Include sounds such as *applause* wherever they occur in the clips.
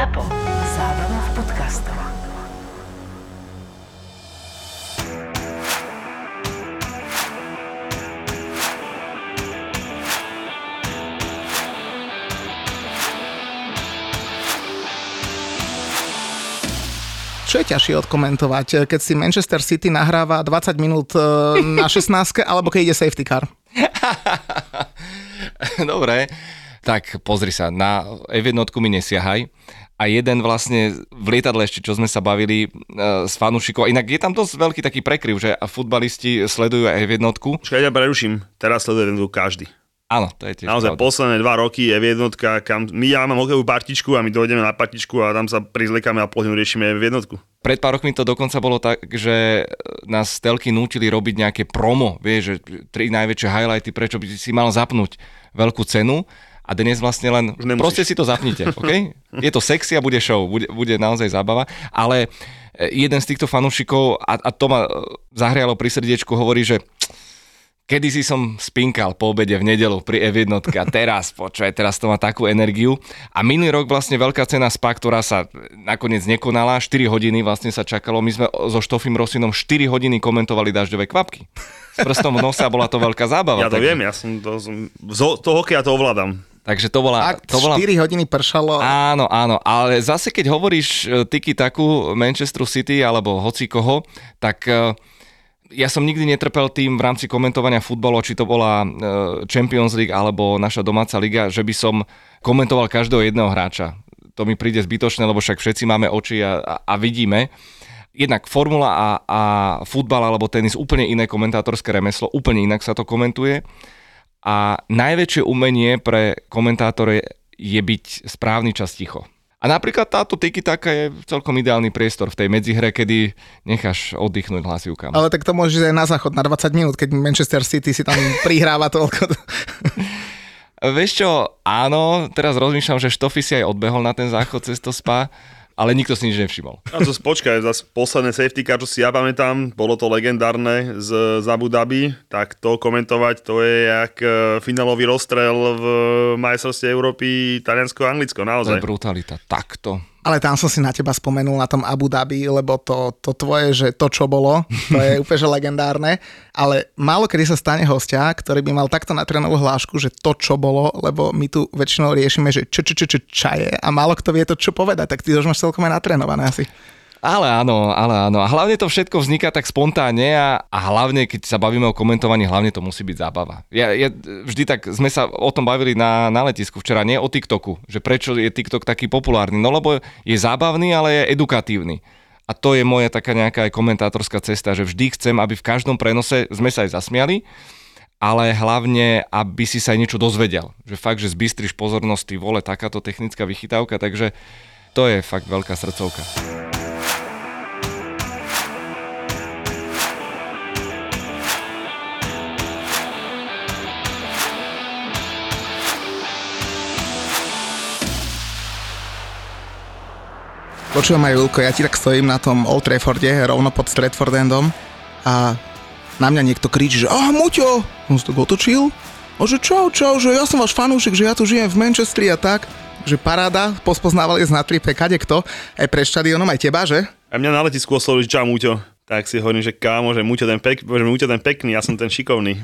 ZAPO. Zábrná v podcastov. Čo je ťažšie odkomentovať, keď si Manchester City nahráva 20 minút e, na *laughs* 16 alebo keď ide safety car? *laughs* Dobre, tak pozri sa, na F1 mi nesiahaj a jeden vlastne v lietadle ešte, čo sme sa bavili uh, s fanúšikov, inak je tam dosť veľký taký prekryv, že futbalisti sledujú aj F1. Čakaj, ja preruším, teraz sleduje F1 každý. Áno, to je tiež Naozaj pravda. posledné dva roky je F1, kam my ja mám hokejovú partičku a my dojdeme na partičku a tam sa prizlekáme a hodinu riešime F1. Pred pár rokmi to dokonca bolo tak, že nás telky nútili robiť nejaké promo, vieš, že tri najväčšie highlighty, prečo by si mal zapnúť veľkú cenu a dnes vlastne len, proste si to zapnite, *laughs* OK? Je to sexy a bude show, bude, bude naozaj zábava, ale e, jeden z týchto fanúšikov, a, a to ma e, zahrialo pri srdiečku, hovorí, že Kedy si som spinkal po obede v nedelu pri F1 a teraz, počúvaj, teraz to má takú energiu. A minulý rok vlastne veľká cena SPA, ktorá sa nakoniec nekonala, 4 hodiny vlastne sa čakalo. My sme so Štofim Rosinom 4 hodiny komentovali dažďové kvapky. S prstom v nose a bola to veľká zábava. Ja to takže, viem, ja som to, som, zo, to hokeja to ovládam. Takže to bola... Ak to bola 4 hodiny pršalo, Áno, áno, ale zase keď hovoríš e, tyky takú Manchester City alebo hoci koho, tak e, ja som nikdy netrpel tým v rámci komentovania futbalu, či to bola e, Champions League alebo naša domáca liga, že by som komentoval každého jedného hráča. To mi príde zbytočné, lebo však všetci máme oči a, a, a vidíme. Jednak formula a, a futbal alebo tenis úplne iné komentátorské remeslo, úplne inak sa to komentuje. A najväčšie umenie pre komentátorov je byť správny čas ticho. A napríklad táto tiki taka je celkom ideálny priestor v tej medzihre, kedy necháš oddychnúť hlasivkám. ale tak to môžeš aj na záchod na 20 minút, keď Manchester City si tam *laughs* prihráva toľko. Vieš čo, áno, teraz rozmýšľam, že Štofy si aj odbehol na ten záchod cez to spa, ale nikto si nič nevšimol. A to počkaj, zase posledné safety car, čo si ja pamätám, bolo to legendárne z, z Abu Dhabi, tak to komentovať, to je jak e, finálový rozstrel v majstrovstve Európy Taliansko-Anglicko, To naozaj. je brutalita. Takto. Ale tam som si na teba spomenul na tom Abu Dhabi, lebo to, to tvoje, že to čo bolo, to je *laughs* úplne že legendárne. Ale málo kedy sa stane hostia, ktorý by mal takto natrenovanú hlášku, že to čo bolo, lebo my tu väčšinou riešime, že čo, čo, čo, čo, čaje a málo kto vie to čo povedať, tak ty už máš celkom aj natrénované asi. Ale áno, ale áno. A hlavne to všetko vzniká tak spontánne a, a hlavne, keď sa bavíme o komentovaní, hlavne to musí byť zábava. Ja, ja vždy tak, sme sa o tom bavili na, na letisku včera, nie o TikToku, že prečo je TikTok taký populárny. No lebo je zábavný, ale je edukatívny. A to je moja taká nejaká aj komentátorská cesta, že vždy chcem, aby v každom prenose sme sa aj zasmiali, ale hlavne, aby si sa aj niečo dozvedel. Že fakt, že zbystriš pozornosť, ty vole, takáto technická vychytávka, takže to je fakt veľká srdcovka. Počúvam aj Julko, ja ti tak stojím na tom Old Trafforde, rovno pod Stratford Endom a na mňa niekto kričí, že ah, Muťo! On sa tak otočil a že čau, čau, že ja som váš fanúšik, že ja tu žijem v Manchestri a tak. Že paráda, pospoznávali z na tripe kade kto, aj pre štadionom, aj teba, že? A mňa na letisku oslovili, čau Muťo. Tak si hovorím, že kámo, že Muťo ten, pek, že Muťo ten pekný, ja som ten šikovný.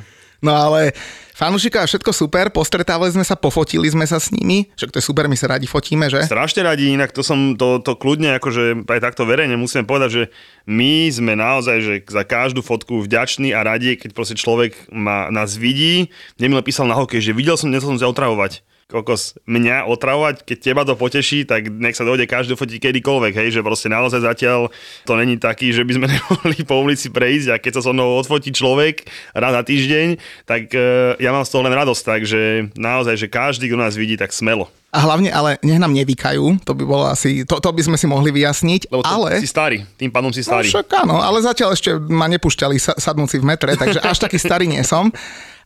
No ale fanúšika všetko super, postretávali sme sa, pofotili sme sa s nimi, však to je super, my sa radi fotíme, že? Strašne radi, inak to som to, to kľudne, akože aj takto verejne musím povedať, že my sme naozaj že za každú fotku vďační a radi, keď proste človek ma, nás vidí. Mne mi len písal na hokej, že videl som, nechcel som sa otravovať. Kokos, mňa otravovať, keď teba to poteší, tak nech sa dojde každý fotiť kedykoľvek, hej, že proste naozaj zatiaľ to není taký, že by sme *laughs* nemohli po ulici prejsť a keď sa so mnou odfotí človek raz na týždeň, tak e, ja mám z toho len radosť, takže naozaj, že každý, kto nás vidí, tak smelo. A hlavne, ale nech nám nevykajú, to by bolo asi, to, to by sme si mohli vyjasniť, Lebo ale... si starý, tým pádom si No starý. však áno, ale zatiaľ ešte ma nepúšťali sa, sadnúť si v metre, takže až taký starý nie som.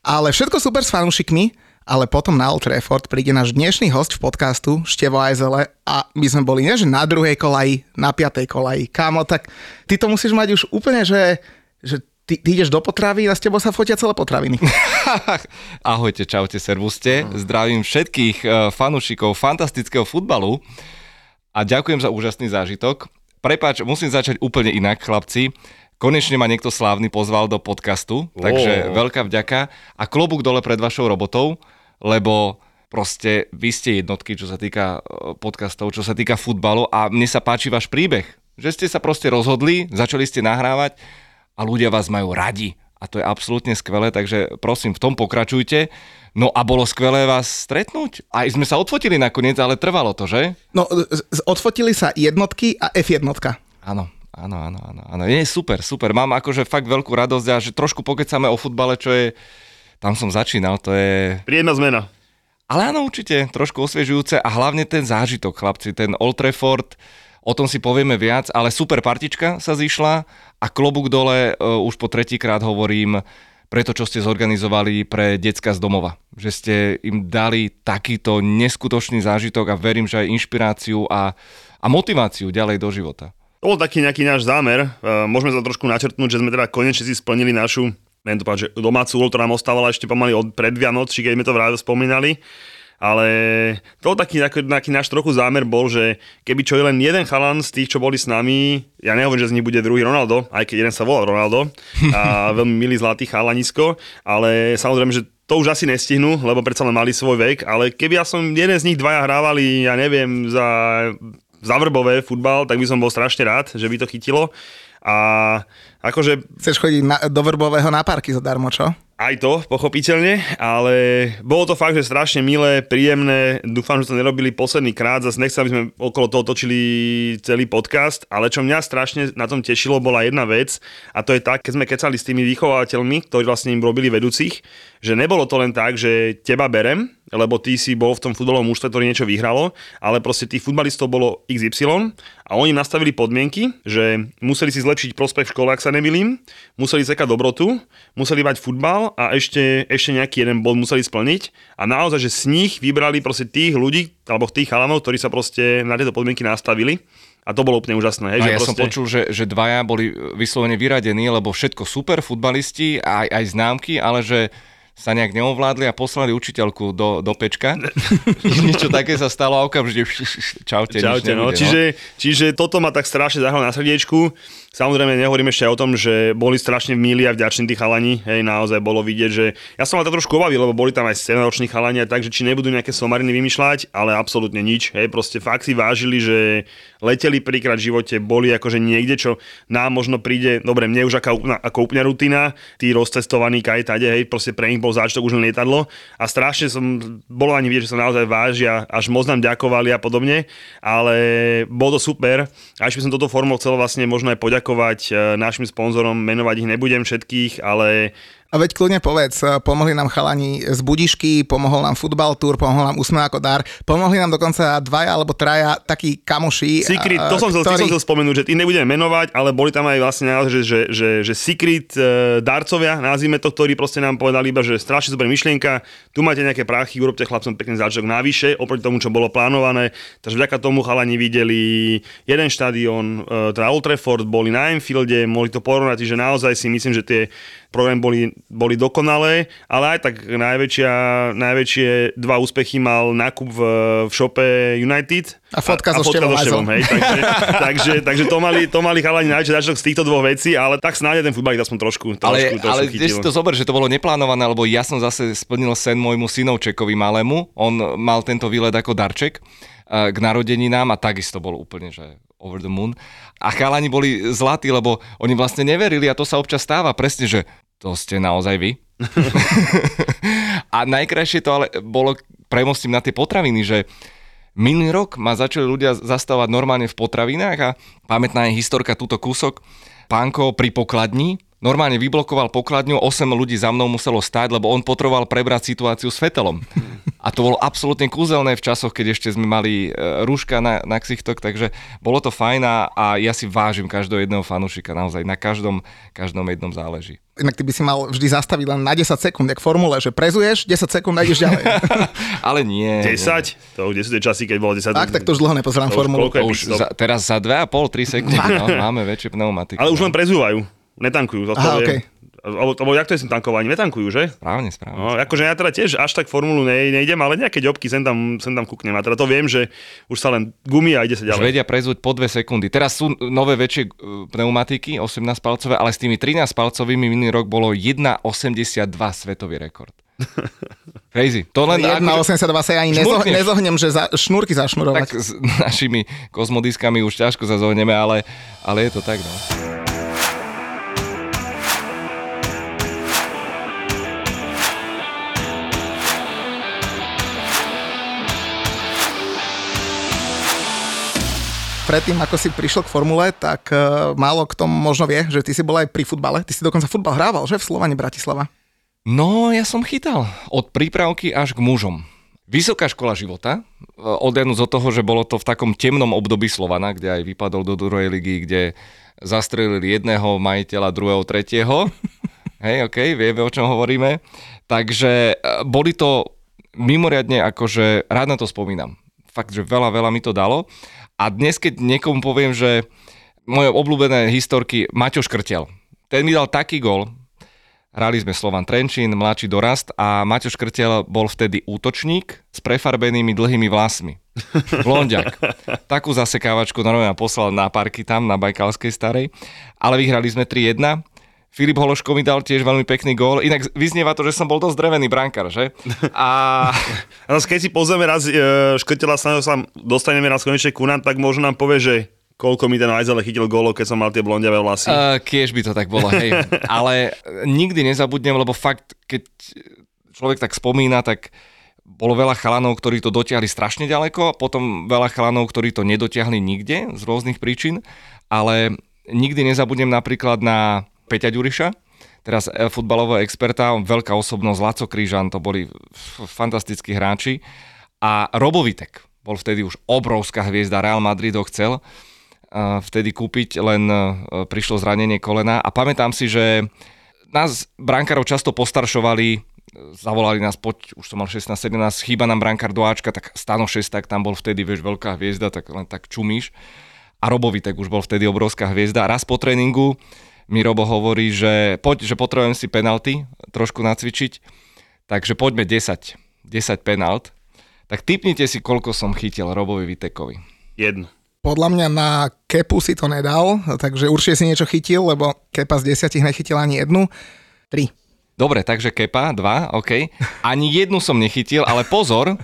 Ale všetko super s fanúšikmi, ale potom na Old Trafford príde náš dnešný host v podcastu, Števo Ajzele a my sme boli nie, že na druhej kolaji, na piatej kolaji. Kámo, tak ty to musíš mať už úplne, že, že ty, ty ideš do potravy a s tebou sa fotia celé potraviny. *laughs* Ahojte, čaute, servuste. Zdravím všetkých eh, fanúšikov fantastického futbalu. a ďakujem za úžasný zážitok. Prepač, musím začať úplne inak, chlapci. Konečne ma niekto slávny pozval do podcastu, takže Ó. veľká vďaka a klobúk dole pred vašou robotou, lebo proste vy ste jednotky, čo sa týka e, podcastov, čo sa týka futbalu a mne sa páči váš príbeh, že ste sa proste rozhodli, začali ste nahrávať a ľudia vás majú radi a to je absolútne skvelé, takže prosím, v tom pokračujte. No a bolo skvelé vás stretnúť. Aj sme sa odfotili nakoniec, ale trvalo to, že? No, odfotili sa jednotky a F1. Áno, áno, áno, áno, áno. Je super, super. Mám akože fakt veľkú radosť a že trošku pokecáme o futbale, čo je... Tam som začínal, to je... Príjemná zmena. Ale áno, určite, trošku osviežujúce a hlavne ten zážitok, chlapci, ten Old Trafford, o tom si povieme viac, ale super partička sa zišla a klobúk dole, uh, už po tretíkrát hovorím, pre to, čo ste zorganizovali pre decka z domova. Že ste im dali takýto neskutočný zážitok a verím, že aj inšpiráciu a, a motiváciu ďalej do života. To bol taký nejaký náš zámer. E, Môžeme sa trošku načrtnúť, že sme teda konečne si splnili našu neviem to povedať, že domácu úlohu, ktorá nám ostávala ešte pomaly od pred Vianoc, či keď sme to vraj spomínali. Ale to taký, taký, náš trochu zámer bol, že keby čo je len jeden chalan z tých, čo boli s nami, ja nehovorím, že z nich bude druhý Ronaldo, aj keď jeden sa volal Ronaldo *laughs* a veľmi milý zlatý chalanisko, ale samozrejme, že to už asi nestihnú, lebo predsa len mali svoj vek, ale keby ja som jeden z nich dvaja hrávali, ja neviem, za zavrbové futbal, tak by som bol strašne rád, že by to chytilo. A akože Chceš chodiť na, do Vrbového na parky zadarmo, čo? aj to, pochopiteľne, ale bolo to fakt, že strašne milé, príjemné. Dúfam, že to nerobili posledný krát. Zase nechcem, aby sme okolo toho točili celý podcast, ale čo mňa strašne na tom tešilo, bola jedna vec a to je tak, keď sme kecali s tými vychovateľmi, ktorí vlastne im robili vedúcich, že nebolo to len tak, že teba berem, lebo ty si bol v tom futbalovom mužstve, ktorý niečo vyhralo, ale proste tých futbalistov bolo XY a oni nastavili podmienky, že museli si zlepšiť prospech v škole, ak sa nemilím, museli sekať dobrotu, museli mať futbal a ešte, ešte nejaký jeden bod museli splniť a naozaj, že z nich vybrali proste tých ľudí, alebo tých chalanov, ktorí sa proste na tieto podmienky nastavili a to bolo úplne úžasné. Hej, A že ja proste... som počul, že, že dvaja boli vyslovene vyradení, lebo všetko super, futbalisti, aj, aj známky, ale že sa nejak neovládli a poslali učiteľku do, do pečka. *laughs* Niečo také sa stalo a okamžite *laughs* čaute, Čaute, no. nebude, Čiže, čiže toto ma tak strašne zahralo na srdiečku. Samozrejme, nehovorím ešte o tom, že boli strašne milí a vďační tí chalani. Hej, naozaj bolo vidieť, že ja som ma to trošku obavil, lebo boli tam aj 7-roční chalani, takže či nebudú nejaké somariny vymýšľať, ale absolútne nič. Hej, proste fakt si vážili, že leteli prvýkrát v živote, boli akože niekde, čo nám možno príde, dobre, mne už ako, ako úplne rutina, tí rozcestovaní kaj tade, hej, proste pre nich bol zážitok už len lietadlo a strašne som, bolo ani vidieť, že sa naozaj vážia, až moc nám ďakovali a podobne, ale bolo to super a ešte by som toto formou chcel vlastne možno aj poďakovať e, našim sponzorom, menovať ich nebudem všetkých, ale A veď kľudne povedz, eh, pomohli nám chalani z Budišky, pomohol nám futbal tour, pomohol nám Úsmev ako dar, pomohli nám dokonca dvaja alebo traja takí kamoši. Secret, eh, to som ktorí... som chcel spomenúť, že tých nebudeme menovať, ale boli tam aj vlastne že, že, že, že secret e, darcovia, nazvime to, ktorí proste nám povedali iba, že strašne super myšlienka, tu máte nejaké prachy, urobte chlapcom pekný zážitok navyše, oproti tomu, čo bolo plánované. Takže vďaka tomu chalani videli jeden štadión, e, teda Old Trafford, boli na Anfielde, mohli to porovnať, že naozaj si myslím, že tie programy boli, boli dokonalé, ale aj tak najväčšia, najväčšie dva úspechy mal nákup v, v šope United. A fotka so Števom Ajzom. hej, takže, *laughs* takže, takže to mali, to mali chalani najväčší zážitok z týchto dvoch vecí, ale tak snáď ten futbalík aspoň trošku, trošku, Ale, trošku ale chytil. si to zober, že to bolo neplánované, lebo ja som zase splnil sen môjmu synovčekovi malému. On mal tento výlet ako darček eh, k narodeninám a takisto bol úplne, že over the moon. A chalani boli zlatí, lebo oni vlastne neverili a to sa občas stáva presne, že to ste naozaj vy. *laughs* a najkrajšie to ale bolo, premostím na tie potraviny, že Minulý rok ma začali ľudia zastavovať normálne v potravinách a pamätná je historka túto kúsok. Pánko pri pokladni normálne vyblokoval pokladňu, 8 ľudí za mnou muselo stáť, lebo on potreboval prebrať situáciu s fetelom. A to bolo absolútne kúzelné v časoch, keď ešte sme mali e, rúška na, na ksichtok, takže bolo to fajn a, ja si vážim každého jedného fanúšika, naozaj na každom, každom jednom záleží. Inak ty by si mal vždy zastaviť len na 10 sekúnd, jak formule, že prezuješ, 10 sekúnd a ideš ďalej. *laughs* Ale nie. nie. 10? To už 10 časy, keď bolo 10. tak, tak to už dlho nepozerám To už formulu. už stop? za, teraz za 2,5-3 sekundy no, máme väčšie pneumatiky. Ale už len prezúvajú, netankujú. To Aha, je, okej. Lebo, lebo jak to je s tým tankovaním? Netankujú, že? Správne, správne. No, akože ja teda tiež až tak formulu ne, nejdem, ale nejaké ďobky sem tam, sem tam kúknem. A teda to viem, že už sa len gumí a ide sa Už ďalej. vedia prezúť po dve sekundy. Teraz sú nové väčšie e, pneumatiky, 18 palcové, ale s tými 13 palcovými minulý rok bolo 1,82 svetový rekord. *laughs* Crazy. To len akože- 1,82 sa ja ani nezo, Šmurkneš. nezohnem, že za, šnúrky tak zašnurovať. s našimi kozmodiskami už ťažko sa zohneme, ale, ale je to tak. No. Predtým, ako si prišiel k formule, tak uh, málo kto možno vie, že ty si bol aj pri futbale. Ty si dokonca futbal hrával, že? V Slovane Bratislava. no, ja som chytal. Od prípravky až k mužom. Vysoká škola života, e, odjadnúť od toho, že bolo to v takom temnom období Slovana, kde aj vypadol do druhej ligy, kde zastrelili jedného majiteľa, druhého, tretieho. *laughs* Hej, OK, vieme, o čom hovoríme. Takže e, boli to mimoriadne, akože rád na to spomínam. Fakt, že veľa, veľa mi to dalo. A dnes, keď niekomu poviem, že moje obľúbené historky Maťo Škrtel, ten mi dal taký gol, Hrali sme Slovan Trenčín, mladší dorast a Maťo Škrtel bol vtedy útočník s prefarbenými dlhými vlasmi. *laughs* Blondiak. Takú zasekávačku normálne poslal na parky tam, na Bajkalskej starej. Ale vyhrali sme 3-1. Filip Hološko mi dal tiež veľmi pekný gól. Inak vyznieva to, že som bol dosť drevený brankár, že? A *laughs* zase keď si pozrieme raz e, škrtela sa, sa dostaneme raz konečne ku nám, tak možno nám povie, že koľko mi ten Ajzele chytil gólov, keď som mal tie blondiavé vlasy. Uh, kiež by to tak bolo, hej. *laughs* Ale nikdy nezabudnem, lebo fakt, keď človek tak spomína, tak bolo veľa chalanov, ktorí to dotiahli strašne ďaleko, potom veľa chalanov, ktorí to nedotiahli nikde z rôznych príčin, ale nikdy nezabudnem napríklad na Peťa Ďuriša, teraz e, futbalového experta, veľká osobnosť, Laco Krížan, to boli fantastickí hráči. A Robovitek bol vtedy už obrovská hviezda, Real Madrid ho chcel uh, vtedy kúpiť, len uh, prišlo zranenie kolena a pamätám si, že nás brankárov často postaršovali, zavolali nás, poď, už som mal 16-17, chýba nám brankár do Ačka, tak Stano Šestak tam bol vtedy, vieš, veľká hviezda, tak len tak čumíš. A Robovitek už bol vtedy obrovská hviezda. Raz po tréningu mi Robo hovorí, že poď, že potrebujem si penalty trošku nacvičiť, takže poďme 10, 10 penalt. Tak typnite si, koľko som chytil Robovi Vitekovi. Jednu. Podľa mňa na kepu si to nedal, takže určite si niečo chytil, lebo kepa z desiatich nechytil ani jednu. Tri. Dobre, takže kepa, dva, OK. Ani jednu som nechytil, ale pozor,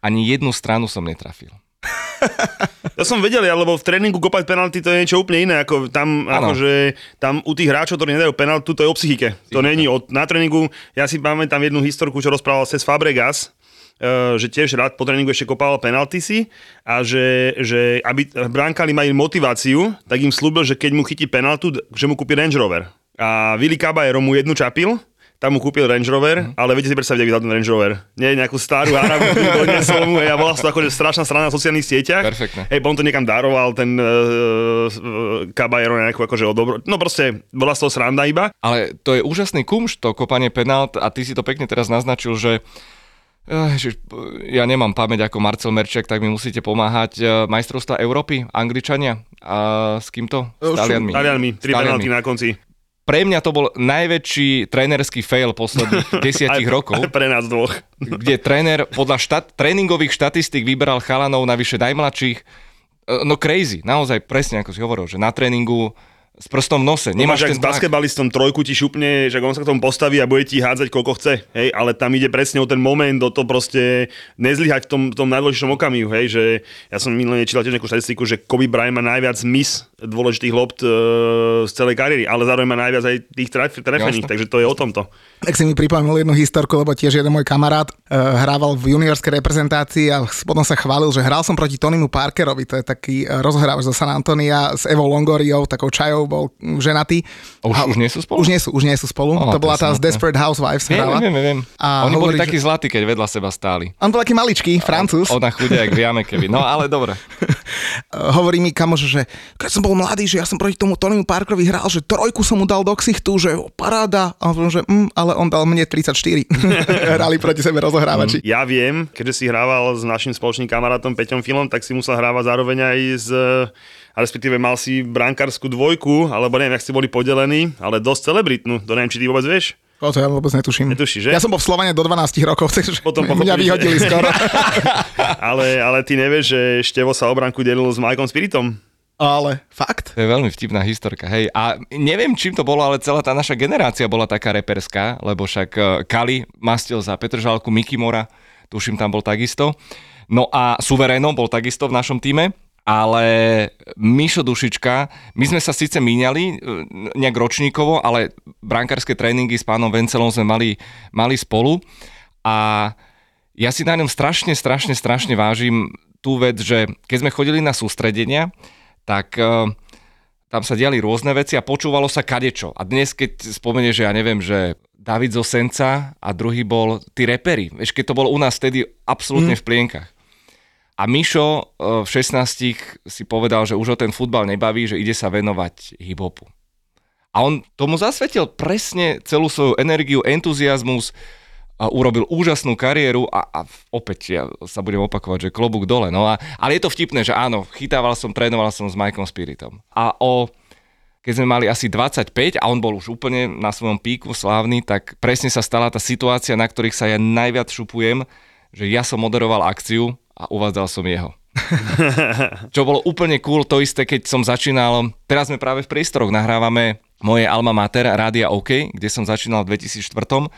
ani jednu stranu som netrafil. *laughs* Ja som vedel, ja, lebo v tréningu kopať penalty to je niečo úplne iné, ako tam, akože, tam u tých hráčov, ktorí nedajú penaltu, to je o psychike. To není od, na tréningu, ja si pamätám jednu historku, čo rozprával Cez Fabregas, eh, že tiež rád po tréningu ešte kopával penalty si a že, že aby bránkali mali motiváciu, tak im slúbil, že keď mu chytí penaltu, že mu kúpi Range Rover. A Willy Caballero mu jednu čapil, tam mu kúpil Range Rover, ale viete si predstaviť, ako ten Range Rover. Nie nejakú starú Arabu, doniesol mu, hej, a bola to akože strašná strana na sociálnych sieťach. Perfektne. Hej, on to niekam daroval, ten uh, Caballero nejakú akože od dobro... No proste, bola z toho sranda iba. Ale to je úžasný kumš, to kopanie penalt a ty si to pekne teraz naznačil, že že ja nemám pamäť ako Marcel Merček, tak mi musíte pomáhať. Majstrovstva Európy, Angličania, a s kým to? S Talianmi. Talianmi, tri penalty na konci. Pre mňa to bol najväčší trénerský fail posledných *laughs* desiatich Aj- rokov. aj pre nás dvoch. kde tréner podľa štat, tréningových štatistík vyberal chalanov navyše najmladších. E, No crazy, naozaj presne ako si hovoril, že na tréningu s prstom v nose. Nemáš s ten tlak. basketbalistom trojku ti šupne, že on sa k tomu postaví a bude ti hádzať koľko chce, hej, ale tam ide presne o ten moment, o to proste nezlyhať v tom, tom najdôležitejšom okamihu, hej, že ja som minulé nečítal tiež nejakú štatistiku, že Kobe Bryant má najviac mis dôležitých lopt e, z celej kariéry, ale zároveň má najviac aj tých tref, trefených, takže to je o tomto. Tak si mi pripomenul jednu historku, lebo tiež jeden môj kamarát uh, hrával v juniorskej reprezentácii a potom sa chválil, že hral som proti Tonymu Parkerovi, to je taký uh, rozhrávač zo San Antonia s Evou Longoriou, takou čajou, bol mm, ženatý. A už, už nie sú spolu? Už nie sú, už nie sú spolu. Aha, to bola tá z. Desperate Housewives Viem, hrala. viem, viem. A Oni boli hovorí, takí že- zlatí, keď vedľa seba stáli. On bol taký maličký, francúz. Ona chudia, jak viame, keby. No ale dobre. *laughs* Hovorí mi kamoš, že keď som bol mladý, že ja som proti tomu Tonymu Parkerovi hral, že trojku som mu dal do ksichtu, že paráda. A on že mm, ale on dal mne 34. *laughs* Hrali proti sebe rozohrávači. Ja viem, keďže si hrával s našim spoločným kamarátom Peťom Filom, tak si musel hrávať zároveň aj s, a respektíve mal si brankárskú dvojku, alebo neviem, jak ste boli podelení, ale dosť celebritnú, to neviem, či ty vôbec vieš. O, to ja vôbec netuším. Netušíš, že? Ja som bol v Slovane do 12 rokov, takže Potom *laughs* mňa pochopili, vyhodili že- skoro. *laughs* ale, ale ty nevieš, že Števo sa o branku delil s Mikeom Spiritom? Ale fakt? To je veľmi vtipná historka, hej. A neviem, čím to bolo, ale celá tá naša generácia bola taká reperská, lebo však eh, Kali mastil za Petržalku, Miki Mora, tuším, tam bol takisto. No a Suverénom bol takisto v našom týme, ale Mišo Dušička, my sme sa síce míňali eh, nejak ročníkovo, ale brankárske tréningy s pánom Vencelom sme mali, mali spolu a ja si na ňom strašne, strašne, strašne vážim tú vec, že keď sme chodili na sústredenia, tak eh, tam sa diali rôzne veci a počúvalo sa kadečo. A dnes, keď spomenieš, že ja neviem, že David Zosenca a druhý bol tí repery. Vieš, keď to bolo u nás vtedy absolútne v plienkach. A Mišo eh, v 16 si povedal, že už ho ten futbal nebaví, že ide sa venovať hip-hopu. A on tomu zasvetil presne celú svoju energiu, entuziasmus, a urobil úžasnú kariéru a, a opäť ja sa budem opakovať, že klobúk dole. No a, ale je to vtipné, že áno, chytával som, trénoval som s Mikeom Spiritom. A o, keď sme mali asi 25 a on bol už úplne na svojom píku slávny, tak presne sa stala tá situácia, na ktorých sa ja najviac šupujem, že ja som moderoval akciu a uvádzal som jeho. *laughs* Čo bolo úplne cool, to isté, keď som začínal, teraz sme práve v priestoroch, nahrávame moje alma mater, Rádia OK, kde som začínal v 2004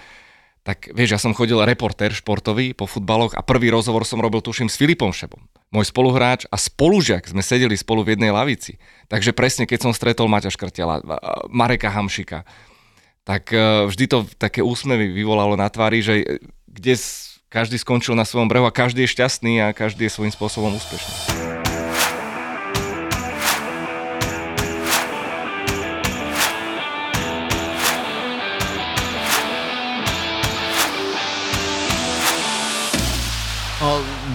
tak vieš, ja som chodil reportér športový po futbaloch a prvý rozhovor som robil, tuším, s Filipom Šebom. Môj spoluhráč a spolužiak, sme sedeli spolu v jednej lavici. Takže presne, keď som stretol Maťa Škrtela, Mareka Hamšika, tak e, vždy to také úsmevy vyvolalo na tvári, že e, kde každý skončil na svojom brehu a každý je šťastný a každý je svojím spôsobom úspešný.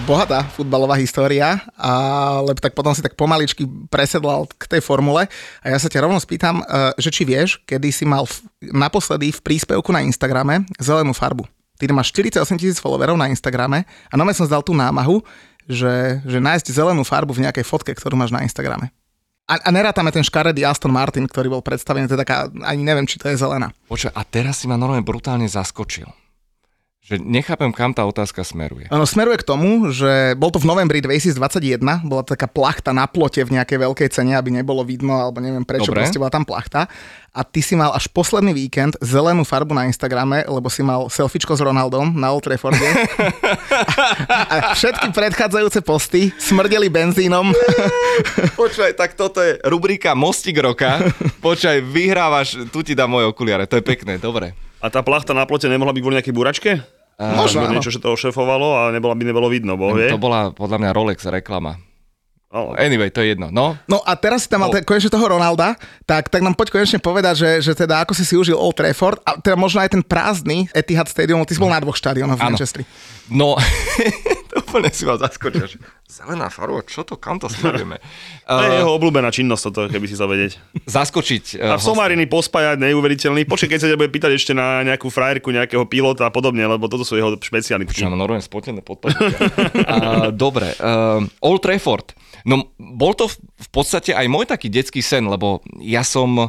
Bohatá futbalová história, ale tak potom si tak pomaličky presedlal k tej formule. A ja sa ťa rovno spýtam, eh, že či vieš, kedy si mal naposledy v príspevku na Instagrame zelenú farbu. Ty máš 48 tisíc followerov na Instagrame a nome som zdal tú námahu, že, že nájsť zelenú farbu v nejakej fotke, ktorú máš na Instagrame. A, a nerátame ten škaredý Aston Martin, ktorý bol predstavený, to je taká, ani neviem, či to je zelená. Počkaj, a teraz si ma normálne brutálne zaskočil. Že nechápem, kam tá otázka smeruje. Ono smeruje k tomu, že bol to v novembri 2021, bola taká plachta na plote v nejakej veľkej cene, aby nebolo vidno, alebo neviem prečo, Dobre. proste bola tam plachta. A ty si mal až posledný víkend zelenú farbu na Instagrame, lebo si mal selfiečko s Ronaldom na Old Trafforde. *laughs* a všetky predchádzajúce posty smrdeli benzínom. *laughs* Počkaj, tak toto je rubrika Mostík roka. Počkaj, vyhrávaš, tu ti dám moje okuliare, to je pekné, dobre. A tá plachta na plote nemohla byť kvôli nejakej buračke? Možno, áno. niečo, že to ošefovalo a nebolo, by nebolo vidno, boh vie. To bola podľa mňa Rolex reklama. Anyway, to je jedno. No, No a teraz si tam mal No. te- konečne toho Ronalda, tak, tak nám poď konečne povedať, že, že teda ako si si užil Old Trafford a teda možno aj ten prázdny Etihad Stadium, ty si bol na dvoch štadiónoch v. Manchestri. no, *laughs* to úplne si ma zaskočil. Zelená farba, čo to, kam to *laughs* smerujeme? To je Uh, jeho obľúbená činnosť toto, keby si sa vedieť. zaskočiť. A Uh, v somariny pospájať neuveriteľný. Počkaj, keď sa ťa bude pýtať ešte na nejakú frajerku, nejakého pilota a podobne, lebo toto sú jeho špeciality. Čo mám normálne spotené podpadnutia. *laughs* uh, dobre, uh, Old Trafford. No, bol to v, v podstate aj môj taký detský sen, lebo ja som...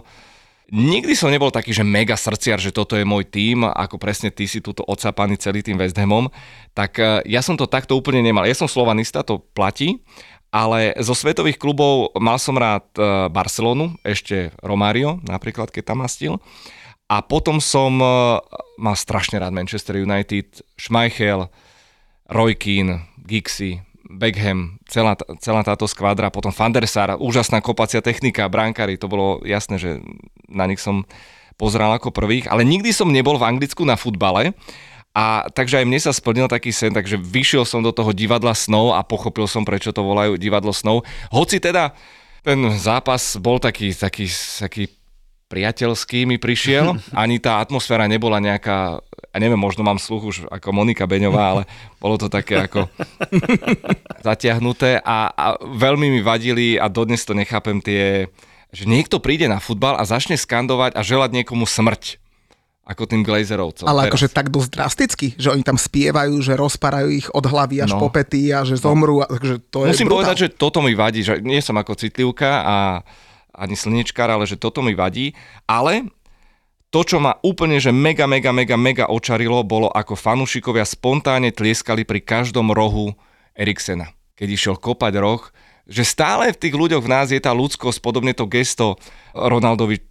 Nikdy som nebol taký, že mega srdciar, že toto je môj tím, ako presne ty si túto odsapaný celý tým West Hamom, tak eh, ja som to takto úplne nemal. Ja som slovanista, to platí, ale zo svetových klubov mal som rád eh, Barcelonu, ešte Romario, napríklad, keď tam mastil. A potom som eh, mal strašne rád Manchester United, Schmeichel, Roy Keane, Gixi, Beckham, celá, celá táto skvadra, potom Van der Sar, úžasná kopacia technika, brankári, to bolo jasné, že na nich som pozeral ako prvých, ale nikdy som nebol v Anglicku na futbale, a takže aj mne sa splnil taký sen, takže vyšiel som do toho divadla snov a pochopil som, prečo to volajú divadlo snov. Hoci teda ten zápas bol taký, taký, taký priateľský mi prišiel, *laughs* ani tá atmosféra nebola nejaká, ja neviem, možno mám sluch už ako Monika Beňová, ale bolo to také ako *laughs* zatiahnuté a, a veľmi mi vadili a dodnes to nechápem tie, že niekto príde na futbal a začne skandovať a želať niekomu smrť. ako tým Glazerovcom. Ale teraz. akože tak dosť drasticky, že oni tam spievajú, že rozparajú ich od hlavy až No. po pety a že zomrú. A, takže to je Musím brutál. povedať, že toto mi vadí, že nie som ako citlivka a ani slnečkár, ale že toto mi vadí. Ale to, čo ma úplne, že mega, mega, mega, mega očarilo, bolo ako fanúšikovia spontánne tlieskali pri každom rohu Eriksena. Keď išiel kopať roh, že stále v tých ľuďoch v nás je tá ľudskosť, podobne to gesto Ronaldovi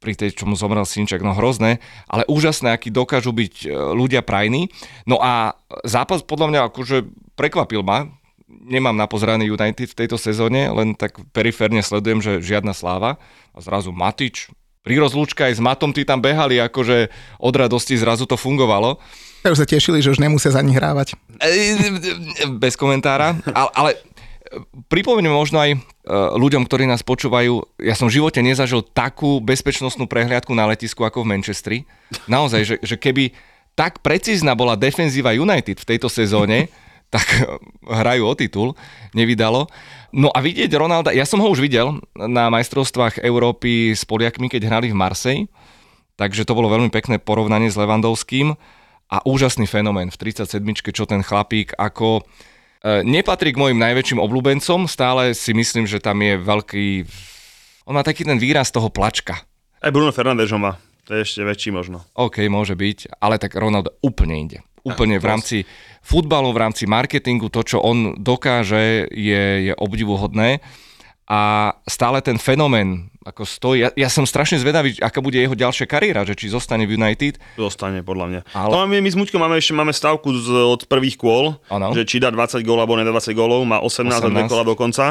pri tej, čo mu zomrel synček, no hrozné, ale úžasné, aký dokážu byť e, ľudia prajní. No a zápas podľa mňa akože prekvapil ma, nemám napozeraný United v tejto sezóne, len tak periférne sledujem, že žiadna sláva. A zrazu Matič, pri rozlúčke aj s Matom tí tam behali, akože od radosti zrazu to fungovalo. Ja už sa tešili, že už nemusia za nich hrávať. Bez komentára, ale, ale pripomeniem možno aj e, ľuďom, ktorí nás počúvajú, ja som v živote nezažil takú bezpečnostnú prehliadku na letisku ako v Manchestri. Naozaj, že, že keby tak precízna bola defenzíva United v tejto sezóne, tak *laughs* hrajú o titul, nevydalo. No a vidieť Ronalda, ja som ho už videl na majstrovstvách Európy s Poliakmi, keď hrali v Marsej, takže to bolo veľmi pekné porovnanie s Levandovským a úžasný fenomén v 37 čo ten chlapík ako e, nepatrí k mojim najväčším obľúbencom, stále si myslím, že tam je veľký... On má taký ten výraz toho plačka. Aj Bruno Fernández ho má. To je ešte väčší možno. OK, môže byť, ale tak Ronaldo úplne inde. Úplne v rámci futbalu, v rámci marketingu, to, čo on dokáže, je, je obdivuhodné. A stále ten fenomén, ako stojí, ja, ja som strašne zvedavý, aká bude jeho ďalšia kariéra, že či zostane v United. Zostane, podľa mňa. Ale-. No, my, my s Muťkom máme ešte máme stavku z, od prvých kôl, Áno. že či dá 20 gólov alebo nedá 20 gólov, má 18, 18. a 2 18. kola dokonca.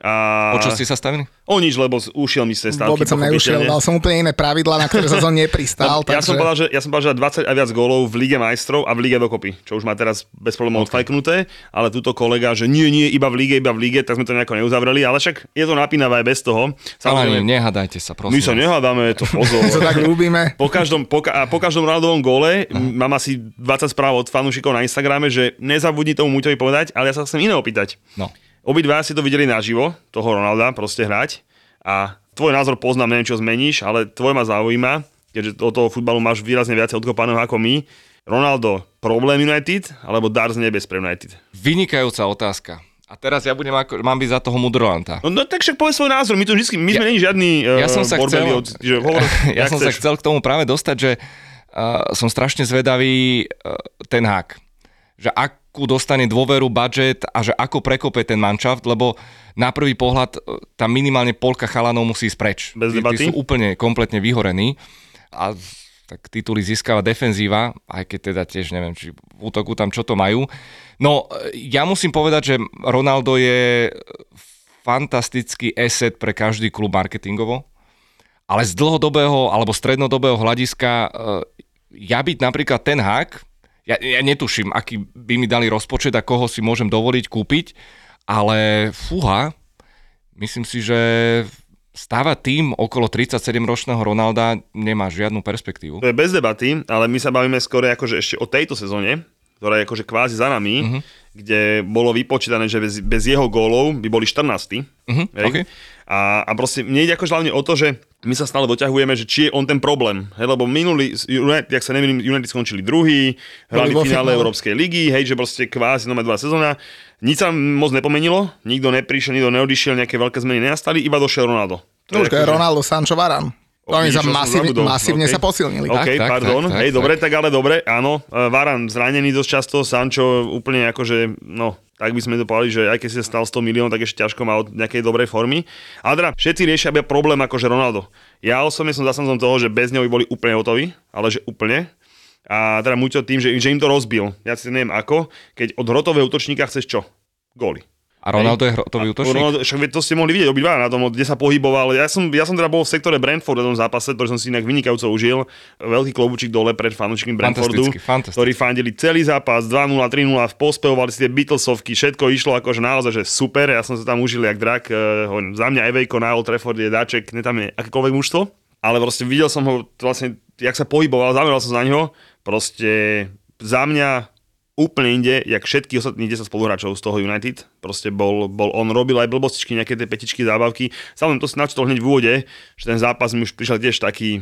A... O čo ste sa stavili? O nič, lebo ušiel mi z tej stavky. Vôbec som neušiel, dal som úplne iné pravidla, na ktoré som nepristal. Ja som takže... povedal, že, ja som povedal, že dá 20 a viac gólov v Lige majstrov a v Lige dokopy, čo už má teraz bez problémov okay. odfajknuté, ale túto kolega, že nie, nie, iba v Lige, iba v Lige, tak sme to nejako neuzavreli, ale však je to napínavé aj bez toho. Ale nehádajte sa, prosím. my sa nehádame, to pozor. *laughs* My sa tak ľúbime. Po každom, po, ka- a po každom Ronaldovom góle mám asi 20 správ od fanúšikov na Instagrame, že nezabudni tomu Muťovi povedať, ale ja sa chcem iné opýtať. No. Obidva si to videli naživo, toho Ronalda proste hrať a tvoj názor poznám, neviem čo zmeníš, ale tvoj ma zaujíma, keďže do toho futbalu máš výrazne viacej odkopaného ako my. Ronaldo, problém United alebo dar z nebes pre United? Vynikajúca otázka. A teraz ja budem ako, mám byť za toho mudrolanta. No, no tak však povedz svoj názor, my tu vždy, my sme Ja- není žiadny uh, ja som sa chcel, že hovor, *laughs* ja som sa chceš. chcel k tomu práve dostať, že uh, som strašne zvedavý uh, ten hák. Že akú dostane dôveru, budget a že ako prekope ten manšaft, lebo na prvý pohľad uh, tam minimálne polka chalanov musí ísť preč. Bez Tí- debaty. Tí sú úplne kompletne vyhorení a tak tituly získava defenzíva, aj keď teda tiež neviem, či v útoku tam čo to majú. No, e, ja musím povedať, že Ronaldo je fantastický asset pre každý klub marketingovo, ale z dlhodobého alebo strednodobého hľadiska e, ja byť napríklad ten hák, ja, ja netuším, aký by mi dali rozpočet a koho si môžem dovoliť kúpiť, ale fúha, myslím si, že stáva tým okolo 37-ročného Ronalda nemá žiadnu perspektívu. To je bez debaty, ale my sa bavíme skôr akože ešte o tejto sezóne, ktorá je akože kvázi za nami, Mhm. uh-huh. kde bolo vypočítané, že bez, bez jeho gólov by boli 14. Mhm, hej? OK. A, a proste mne ide akože hlavne o to, že my sa stále doťahujeme, že či je on ten problém. Hej, lebo minulý, United, jak sa nemýlim, United skončili druhý, hrali v finále finále. Európskej ligy, hej, že proste kvázi nové dva sezóna. Nič sa moc nepomenilo, nikto neprišiel, nikto neodišiel, nejaké veľké zmeny nenastali, iba došiel Ronaldo. To No je akože- Ronaldo, Sancho, Varan. Oni sa masívne, masívne OK. sa posilnili. OK, Tak, tak, pardon. tak, tak, Hej, tak. dobre, tak ale dobre, áno. E, Varan zranený dosť často, Sancho úplne akože, no, tak by sme to povedali, že aj keď si stal 100 miliónov, tak ešte ťažko má od nejakej dobrej formy. Ale teda všetci riešia problém akože Ronaldo. Ja osobne som zastancom toho, že bez neho by boli úplne hotoví, ale že úplne. A teda Muťo tým, že, že im to rozbil. Ja si neviem ako, keď od hrotového útočníka chceš čo? Góly. A Ronaldo je hrotový útočník? Ronaldo, však to ste mohli vidieť obidva na tom, kde sa pohyboval. Ja som, ja som teda bol v sektore Brentford v tom zápase, ktorý som si inak vynikajúco užil. Veľký klobúčik dole pred fanúčikmi Brentfordu, Fantasticky, fantasticky. ktorí fandili celý zápas 2-0, 3-0, pospehovali si tie Beatlesovky, všetko išlo akože naozaj, že super. Ja som sa tam užil jak drak. eh, hovorím, za mňa Evejko na Old Trafford je dáček, ne tam je akékoľvek mužstvo. Ale proste videl som ho vlastne, jak sa pohyboval, zameral som za neho. Proste za mňa úplne inde, jak všetky ostatní 10 spoluhráčov z toho United. Proste bol, bol on robil aj blbostičky, nejaké tie petičky, zábavky. Samozrejme, to si načítol hneď v úvode, že ten zápas mi už prišiel tiež taký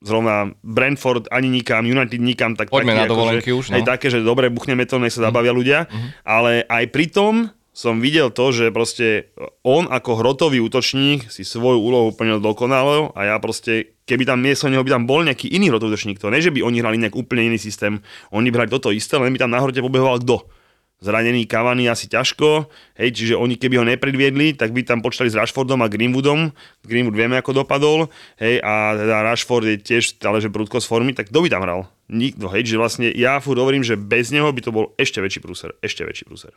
zrovna Brentford ani nikam, United nikam, tak Poďme taký, na dovolenky že, už, no. Aj také, že dobre, buchneme to, nech sa zabavia ľudia, ale aj pri tom som videl to, že proste on ako hrotový útočník si svoju úlohu plnil dokonalo a ja proste, keby tam miesto neho by tam bol nejaký iný hrotový útočník, to ne, že by oni hrali nejak úplne iný systém, oni by hrali toto isté, len by tam na hrote pobehoval kto? Zranený Cavani asi ťažko, hej, čiže oni keby ho nepredviedli, tak by tam počítali s Rashfordom a Greenwoodom. Greenwood vieme, ako dopadol, hej, a teda Rashford je tiež stále, že prudko z formy, tak kto by tam hral? Nikto, hej, že vlastne ja furt hovorím, že bez neho by to bol ešte väčší prúser, ešte väčší prúser.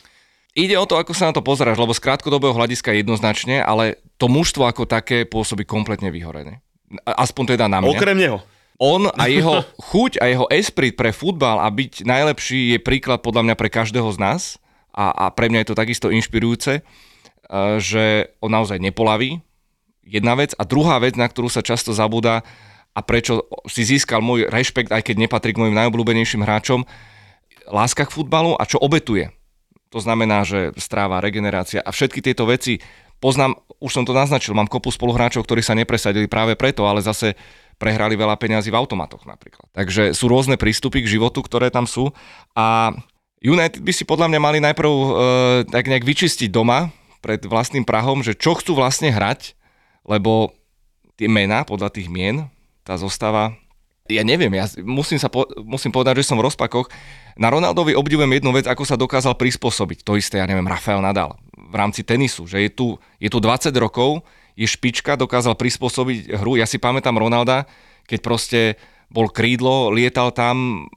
Ide o to, ako sa na to pozeráš, lebo z krátkodobého hľadiska jednoznačne, ale to mužstvo ako také pôsobí kompletne vyhorené. Aspoň teda na mňa. Okrem neho. On a *laughs* jeho chuť a jeho esprit pre futbal a byť najlepší je príklad podľa mňa pre každého z nás a, a pre mňa je to takisto inšpirujúce, eh, že on naozaj nepolaví, jedna vec. A druhá vec, na ktorú sa často zabúda a prečo si získal môj rešpekt, aj keď nepatrí k mojim najobľúbenejším hráčom, láska k futbalu a čo obetuje. To znamená, že stráva, regenerácia a všetky tieto veci poznám, už som to naznačil, mám kopu spoluhráčov, ktorí sa nepresadili práve preto, ale zase prehrali veľa peňazí v automatoch napríklad. Takže sú rôzne prístupy k životu, ktoré tam sú a United by si podľa mňa mali najprv e, tak nejak vyčistiť doma pred vlastným Prahom, že čo chcú vlastne hrať, lebo tie mená podľa tých mien, tá zostava, ja neviem, ja musím, sa po, musím povedať, že som v rozpakoch. Na Ronaldovi obdivujem jednu vec, ako sa dokázal prispôsobiť. To isté, ja neviem, Rafael Nadal v rámci tenisu, že je tu, je tu 20 rokov, je špička, dokázal prispôsobiť hru. Ja si pamätám Ronalda, keď proste bol krídlo, lietal tam,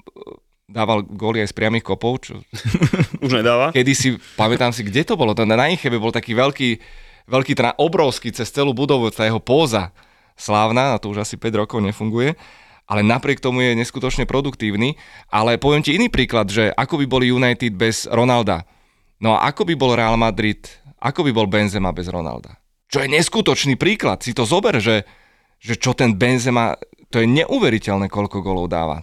dával góly aj z priamých kopov, čo *laughs* Už nedáva. kedy si, pamätám si, kde to bolo, to na Inchebe bol taký veľký, veľký, teda obrovský cez celú budovu, tá jeho póza slávna, a to už asi 5 rokov nefunguje, ale napriek tomu je neskutočne produktívny. Ale poviem ti iný príklad, že ako by boli United bez Ronalda. No a ako by bol Real Madrid, ako by bol Benzema bez Ronalda. Čo je neskutočný príklad. Si to zober, že, že čo ten Benzema, to je neuveriteľné, koľko golov dáva.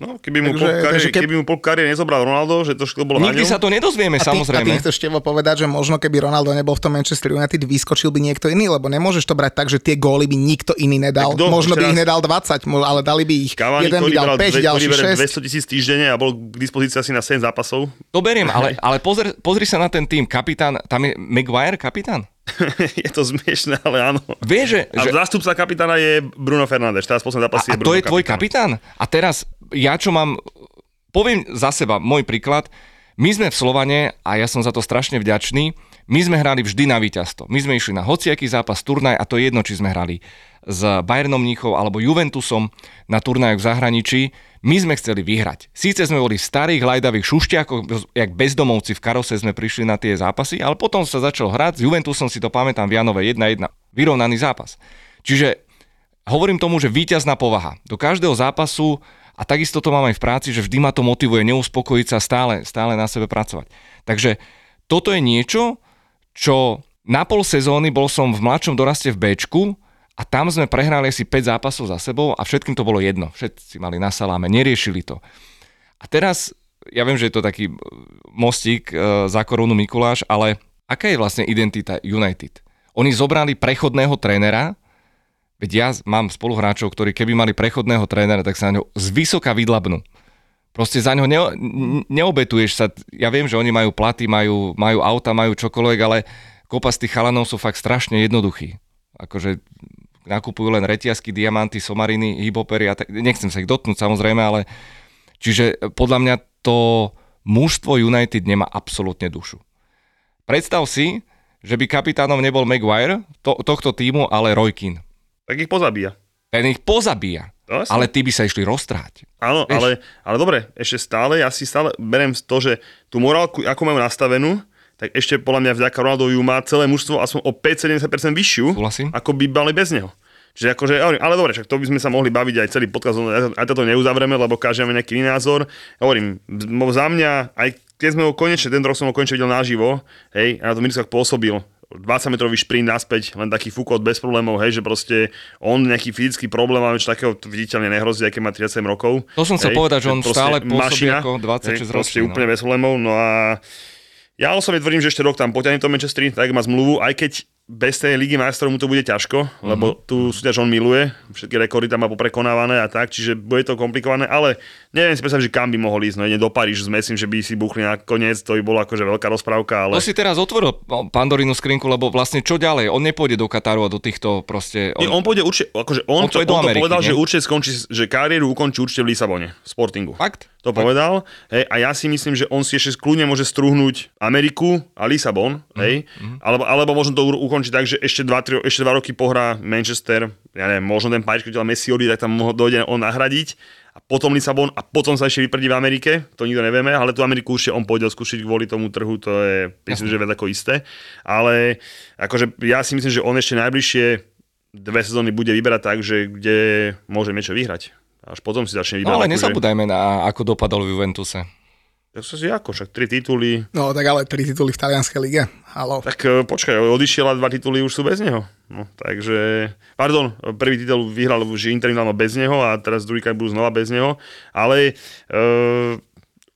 No, keby mu, Takže- pol kariéry, takže keby mu kariéry nezobral Ronaldo, že to všetko bolo Nikdy sa to nedozvieme, A ty, a ty samozrejme. nechceš Števo povedať, že možno keby Ronaldo nebol v tom Manchester United, vyskočil by niekto iný, lebo nemôžeš to brať tak, že tie góly by nikto iný nedal. Kto? Možno by ich raz. nedal 20, mo- ale dali by ich. Cavani, Jeden by dal bral 5, dve- ktorý ďalší bere 6. 200 tisíc týždenne a bol k dispozícii asi na 7 zápasov. To beriem, ale, ale pozri, pozri sa na ten tým. Kapitán, tam je Maguire kapitán? *laughs* je to zmiešné, ale áno. Vieš, že... A že zástupca kapitána je Bruno Fernández. Teraz posledný zápas a, je to Bruno je tvoj kapitán? A teraz, ja čo mám... Poviem za seba, môj príklad. My sme v Slovane, a ja som za to strašne vďačný, my sme hrali vždy na víťazstvo. My sme išli na hociaký zápas, turnaj, a to je jedno, či sme hrali s Bayernom Mníchov alebo Juventusom na turnajoch v zahraničí. My sme chceli vyhrať. Síce sme boli v starých lajdavých šušťakoch, jak bezdomovci v karose sme prišli na tie zápasy, ale potom sa začal hrať. S Juventusom si to pamätám v Janove 1-1. Vyrovnaný zápas. Čiže hovorím tomu, že víťazná povaha. Do každého zápasu a takisto to mám aj v práci, že vždy ma to motivuje neuspokojiť sa stále, stále na sebe pracovať. Takže toto je niečo, čo na pol sezóny bol som v mladšom doraste v Bčku a tam sme prehrali asi 5 zápasov za sebou a všetkým to bolo jedno. Všetci mali na saláme, neriešili to. A teraz, ja viem, že je to taký mostík e, za korunu Mikuláš, ale aká je vlastne identita United? Oni zobrali prechodného trénera, Veď ja mám spoluhráčov, ktorí keby mali prechodného trénera, tak sa na ňo z vysoka vydlabnú. Proste za ňo ne, neobetuješ sa. Ja viem, že oni majú platy, majú, majú auta, majú čokoľvek, ale kopa z tých chalanov sú fakt strašne jednoduchí. Akože nakupujú len reťazky, diamanty, somariny, hibopery a tak. Nechcem sa ich dotknúť samozrejme, ale čiže podľa mňa to mužstvo United nemá absolútne dušu. Predstav si, že by kapitánom nebol Maguire to, tohto týmu, ale Roy Keane. Tak ich pozabíja. Ten ich pozabíja. No. Ale ty by sa išli roztráť. Áno, Vieš. ale, ale dobre, ešte stále, ja si stále berem to, že tú morálku, ako majú nastavenú, tak ešte podľa mňa vďaka Ronaldovi má celé mužstvo aspoň o 5-70% vyššiu, Súhlasím. ako by mali bez neho. Čiže akože, ale dobre, však to by sme sa mohli baviť aj celý podcast, no, aj toto neuzavreme, lebo každý nejaký iný názor. Hovorím, za mňa, aj keď sme ho konečne, ten rok som ho konečne videl naživo, hej, a na to Mirskak pôsobil, 20-metrový šprint naspäť, len taký fúkot bez problémov, hej, že proste on nejaký fyzický problém, ale takého viditeľne nehrozí, keď má 37 rokov. To som chcel hej, povedať, že on proste stále pôsobí ako 26 hej, proste ročný, no. úplne bez problémov, no a ja osobne tvrdím, že ešte rok tam potiahne to Manchester, tak má zmluvu, aj keď bez tej Ligy majstrov mu to bude ťažko, lebo Mhm. tú súťaž on miluje, všetky rekordy tam má poprekonávané a tak, čiže bude to komplikované, ale neviem si predstaviť, že kam by mohol ísť, no ide do Paríž, myslím, že by si buchli na koniec, to by bolo akože veľká rozprávka, ale... To si teraz otvoril no, Pandorínu skrinku, lebo vlastne čo ďalej? On nepôjde do Kataru a do týchto proste... Nie, on pôjde určite, akože on, On to, on to Ameriky, povedal, nie? že určite skončí, že kariéru ukončí určite v Lisabone, v Sportingu. Fakt? To povedal. Hej, a ja si myslím, že on si ešte kľudne môže strúhnuť Ameriku a Lisabon, hej, Mhm, alebo, alebo možno to u- ukončiť tak, že ešte dva, tri, ešte dva roky pohrá Manchester, ja neviem, možno ten Paríž, keď Messi odíde, tak tam mohol dojde on nahradiť a potom Lisabon a potom sa ešte vyprdí v Amerike, to nikto nevieme, ale tú Ameriku určite on pôjde skúšiť kvôli tomu trhu, to je, myslím, že viac ako isté. Ale akože ja si myslím, že on ešte najbližšie dve sezóny bude vyberať tak, že kde môže niečo vyhrať. Až potom si začne vyberať. No ale akože- nezabúdajme na ako dopadol v Juventuse. Tak sa si ako, však tri tituly. No tak ale tri tituly v talianskej lige. Halo. Tak e, počkaj, odišiel a dva tituly už sú bez neho. No, takže, pardon, prvý titul vyhral už Inter Milano bez neho a teraz druhýkrát budú znova bez neho, ale uh,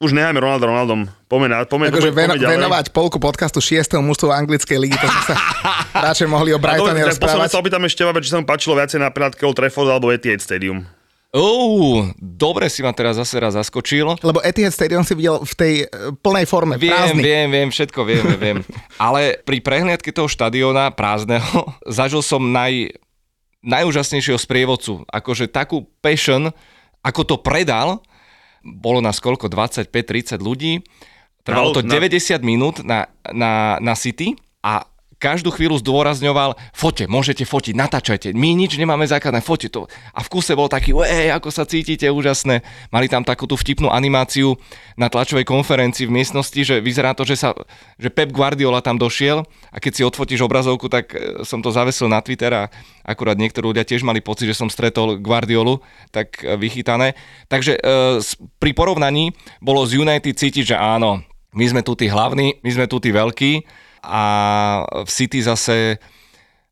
už nehajme Ronaldo Ronaldom. Poďme, na, poďme, Akože poďme, ven, poďme venovať polku podcastu 6. mužstvu anglickej ligy, to sme sa *laughs* radšej mohli o Brightone teraz posledne rozprávať. sa opýtam ešte, či sa mu páčilo viacej napríklad Old Trafford alebo Etihad Stadium. Uú, dobre si ma teraz zase raz zaskočil. Lebo Etihad Stadium si videl v tej e, plnej forme, Viem, prázdny. viem, viem, všetko viem, viem. Ale pri prehliadke toho štadióna prázdneho *laughs* zažil som naj, najúžasnejšieho sprievodcu. Akože takú passion, ako to predal, bolo nás koľko, 25-30 ľudí. Trvalo to Na- 90 minút na, na, na City a každú chvíľu zdôrazňoval, fote, môžete fotiť, natáčajte, my nič nemáme zakázané, fote to. A v kuse bol taký, ej, ako sa cítite, úžasné. Mali tam takú tú vtipnú animáciu na tlačovej konferencii v miestnosti, že vyzerá to, že, sa, že Pep Guardiola tam došiel a keď si odfotíš obrazovku, tak e, som to zavesil na Twitter a akurát niektorí ľudia tiež mali pocit, že som stretol Guardiolu, tak e, vychytané. Takže e, pri porovnaní bolo z United cítiť, že áno, my sme tu tí hlavní, my sme tu tí veľkí a v City zase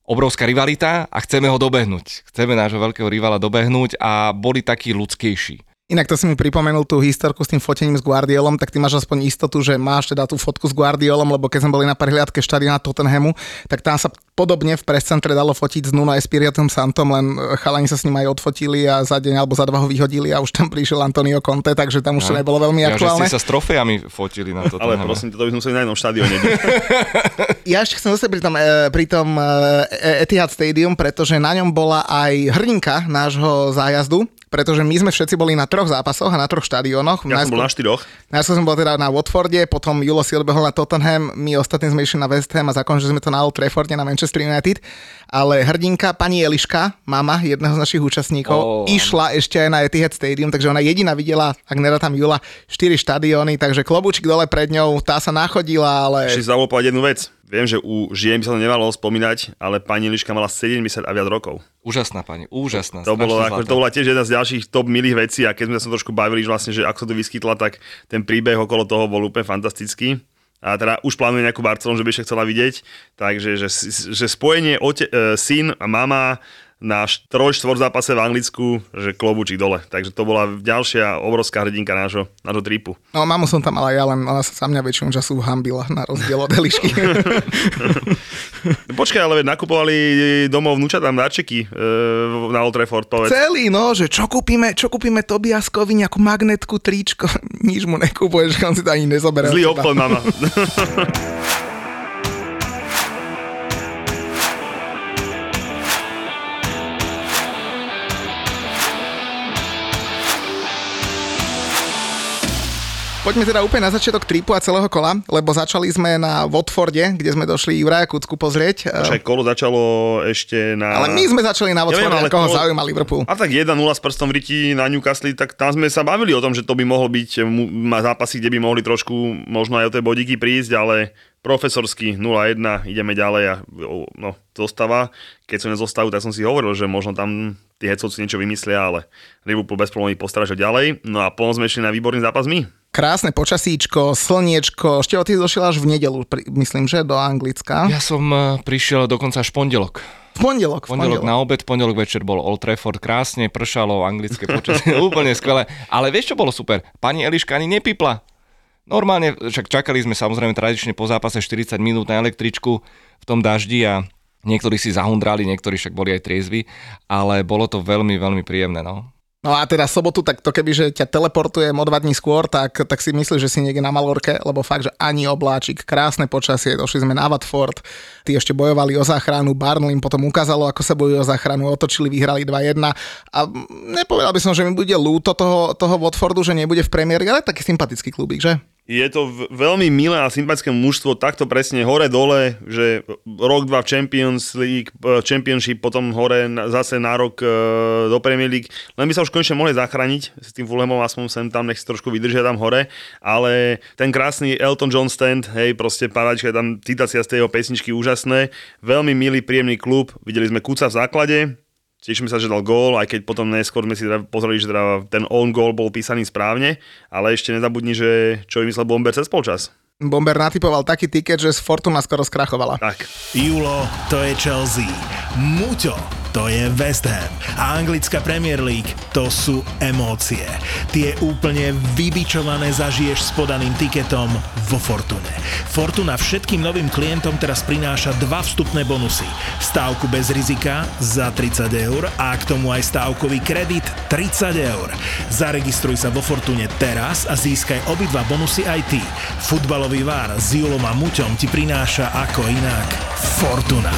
obrovská rivalita a chceme ho dobehnúť. Chceme nášho veľkého rivala dobehnúť a boli takí ľudskejší. Inak to si mi pripomenul tú historku s tým fotením s Guardiolom, tak ty máš aspoň istotu, že máš teda tú fotku s Guardiolom, lebo keď sme boli na prehliadke štadiona Tottenhamu, tak tam sa podobne v prescentre dalo fotiť s Nuno Espiritom Santom, len e, chalani sa s ním aj odfotili a za deň alebo za dva ho vyhodili a už tam prišiel Antonio Conte, takže tam už to nebolo veľmi Ja, aktuálne. ste sa s trofejami fotili na to. Ale prosím, ťa, to by sme museli na jednom štadióne. *laughs* Ja ešte chcem zase pri tom, e, pri tom e, Etihad Stadium, pretože na ňom bola aj hrdinka nášho zájazdu, pretože my sme všetci boli na troch zápasoch a na troch štadiónoch. Ja som bol na štyroch. Najskôr som bol teda na Watforde, potom Julo si odbehol na Tottenham, my ostatní sme išli na West Ham a zakončili sme to na Old Trafforde na Manchester United. Ale hrdinka, pani Eliška, mama jedného z našich účastníkov, oh, išla ešte aj na Etihad Stadium, takže ona jediná videla, ak nedá tam Jula, 4 štadióny, takže klobúčik dole pred ňou, tá sa nachodila, ale... Ešte povedať jednu vec. Viem, že u žien by sa to nemalo spomínať, ale pani Liška mala 70 a viac rokov. Úžasná pani, úžasná. To, bolo, ako, to bola tiež jedna z ďalších top milých vecí a keď sme sa trošku bavili, že vlastne, že ako sa to vyskytla, tak ten príbeh okolo toho bol úplne fantastický. A teda už plánuje nejakú Barcelonu, že by ešte chcela vidieť. Takže že, že spojenie ote, e, syn a mama na št- troj, štvor zápase v Anglicku, že klobúčik dole. Takže to bola ďalšia obrovská hrdinka nášho, nášho tripu. No mamu som tam ale ja len, ona sa mňa väčšinu času hambila na rozdiel od Elišky. *laughs* Počkaj, ale nakupovali domov vnúčatám darčeky e, na Old Trafford, povedz. Celý, no, že čo kúpime, čo kúpime Tobiaskovi, nejakú magnetku, tričko, *laughs* nič mu nekúpuješ, on si to ani nezoberie. Zlý obchod, mama. *laughs* Poďme teda úplne na začiatok tripu a celého kola, lebo začali sme na Watforde, kde sme došli Juraja Kucku pozrieť. Však kolo začalo ešte na... Ale my sme začali na Ja Watforde, ale ako ho kolo- zaujíma Liverpool. A tak 1-0 s prstom v riti na Newcastle, tak tam sme sa bavili o tom, že to by mohol byť zápasy, kde by mohli trošku možno aj o tie bodíky prísť, ale profesorský 0-1, ideme ďalej a no, zostava. Keď som nezostavu, tak som si hovoril, že možno tam tí hecovci niečo vymyslia, ale Liverpool bez problémov postaraže ďalej. No a potom sme išli na výborný zápas my. Krásne počasíčko, slniečko, ešte ty došiel až v nedelu, myslím, že do Anglicka. Ja som eh, prišiel dokonca až pondelok. V pondelok, v Pondelok pondelok. na obed, pondelok večer bol Old Trafford, krásne, pršalo, anglické počasie, *laughs* úplne skvelé. Ale vieš, čo bolo super? Pani Eliška ani nepipla. Normálne, však čakali sme samozrejme tradične po zápase 40 minút na električku v tom daždi a Niektorí si zahundrali, niektorí však boli aj triezvi, ale bolo to veľmi, veľmi príjemné. No. No a teda sobotu, tak to keby, že ťa teleportujem o dva dní skôr, tak, tak si myslíš, že si niekde na Malorke, lebo fakt, že ani obláčik, krásne počasie, došli sme na Watford, tí ešte bojovali o záchranu, Barnley im potom ukázalo, ako sa bojujú o záchranu, otočili, vyhrali 2-1 a nepovedal by som, že mi bude lúto toho, toho Watfordu, že nebude v premiéri, ale taký sympatický klubík, že? Je to veľmi milé a sympatické mužstvo, takto presne hore-dole, že rok, dva v Champions League, eh, Championship, potom hore zase na rok e, do Premier League. Len by sa už konečne mohli zachrániť s tým Fulhamom, aspoň sem tam, nech si trošku vydržia tam hore, ale ten krásny Elton John stand, hej, proste paráčka, tam citácia z tej jeho pesničky úžasné, veľmi milý, príjemný klub, videli sme Kuca v základe, Tešíme sa, že dal gól, aj keď potom neskôr sme si teda pozreli, že teda ten own goal bol písaný správne, ale ešte nezabudni, že čo vymyslel Bomber cez polčas. Bomber natypoval taký tiket, že Fortuna skoro skrachovala. Tak. Julo, to je Chelsea. Muťo, to je West Ham. A anglická Premier League, to sú emócie. Tie úplne vybičované zažiješ s podaným tiketom vo Fortune. Fortuna všetkým novým klientom teraz prináša dva vstupné bonusy. Stávku bez rizika za 30 eur a k tomu aj stávkový kredit 30 eur. Zaregistruj sa vo Fortune teraz a získaj obidva bonusy aj ty. Futbalový vár s Julom a Muťom ti prináša ako inak Fortuna.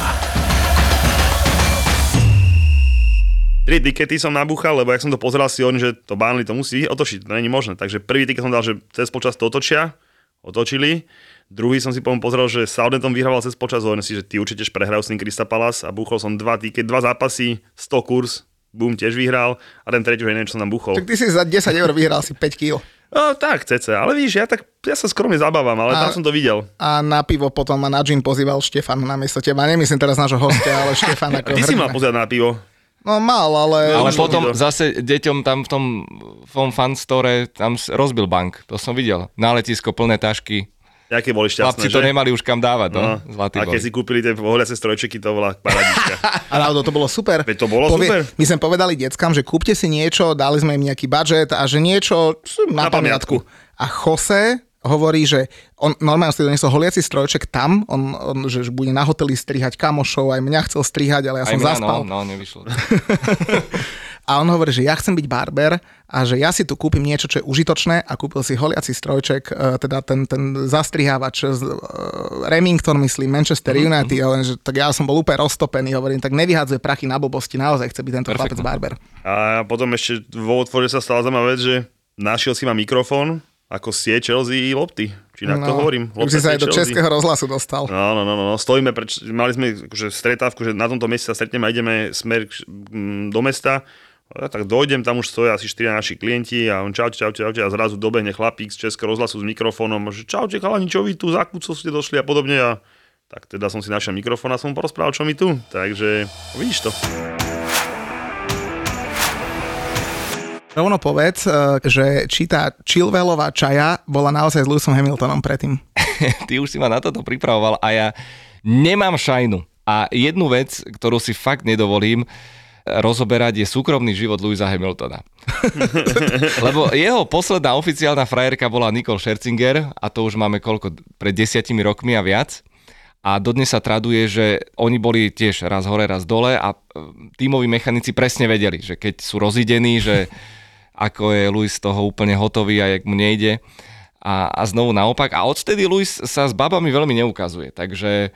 Tri tikety som nabúchal, lebo jak som to pozeral si oni, že to Burnley to musí otočiť, to není možné. Takže prvý tiket som dal, že cez počas to otočia, otočili. Druhý som si potom pozrel, že Southampton vyhrával cez počas, hovorím si, že ty určite prehrajú s tým Krista Palace a búchol som dva tiket, dva zápasy, 100 kurz, bum, tiež vyhral a ten tretí už neviem, čo som tam búchol. Tak ty si za 10 eur vyhral si 5 kg. No, tak, cece, ale vidíš, ja, tak, ja sa skromne zabávam, ale A- tam som to videl. A na pivo potom ma na gin pozýval Štefan namiesto teba. Nemyslím teraz nášho hostia, ale *laughs* Štefan ako Ty si hrdina. mal pozerať na pivo. No mal, ale... Ale to potom videl. zase deťom tam v tom, v tom fan store tam rozbil bank. To som videl. Na letisko plné tašky. Jaké boli šťastné, Chlapci to že? nemali už kam dávať, no. No, Zlatý a keď boli. si kúpili tie pohľadacie strojčeky, to bola paradička. *laughs* A náhodou to bolo super. Veď to bolo super. My sme povedali deckám, že kúpte si niečo, dali sme im nejaký budget a že niečo na, Na pamiatku. pamiatku. A Jose hovorí, že on normálne si doniesol holiaci strojček tam, on, on že bude na hoteli strihať kamošov, aj mňa chcel strihať, ale ja Aj som mňa, zaspal. no, no, nevyšlo. *laughs* A on hovorí, že ja chcem byť barber a že ja si tu kúpim niečo, čo je užitočné a kúpil si holiaci strojček, e, teda ten, ten zastrihávač z e, Remington, myslím, Manchester Mhm, United, hovorím, že tak ja som bol úplne roztopený, hovorím, tak nevyhádzuje prachy na blbosti, naozaj chce byť tento chlapec Perfektné. barber. A potom ešte vo otvore sa stala zaujímavá vec, že našiel si ma mikrofón, ako sie Chelsea lopty. Či na to hovorím? No, Už si sa aj do Chelsea. českého rozhlasu dostal. No, no, no, no, no. stojíme, preč, mali sme akože stretávku, že na tomto mieste sa stretneme a ideme smer do mesta. Ja tak dojdem, tam už stoja asi 4 naši klienti a on čaute, čaute, čaute a zrazu dobehne chlapík z českého rozhlasu s mikrofónom a že čaute chalani, čo vy tu, za kúco ste došli a podobne a tak teda som si našiel mikrofón a som mu porozprával, čo mi tu. Takže vidíš to. Rovno povedz, e, že či tá Chilwellová čaja bola naozaj s Lewisom Hamiltonom predtým. *laughs* Ty už si ma na toto pripravoval a ja nemám šajnu. A jednu vec, ktorú si fakt nedovolím, rozoberať je súkromný život Louisa Hamiltona. *laughs* Lebo jeho posledná oficiálna frajerka bola Nicole Scherzinger a to už máme koľko, pred desiatimi rokmi a viac. A dodnes sa traduje, že oni boli tiež raz hore, raz dole a e, tímoví mechanici presne vedeli, že keď sú rozidení, že *laughs* ako je Luis z toho úplne hotový a jak mu nejde. A, a znovu naopak. A odtedy Luis sa s babami veľmi neukazuje, takže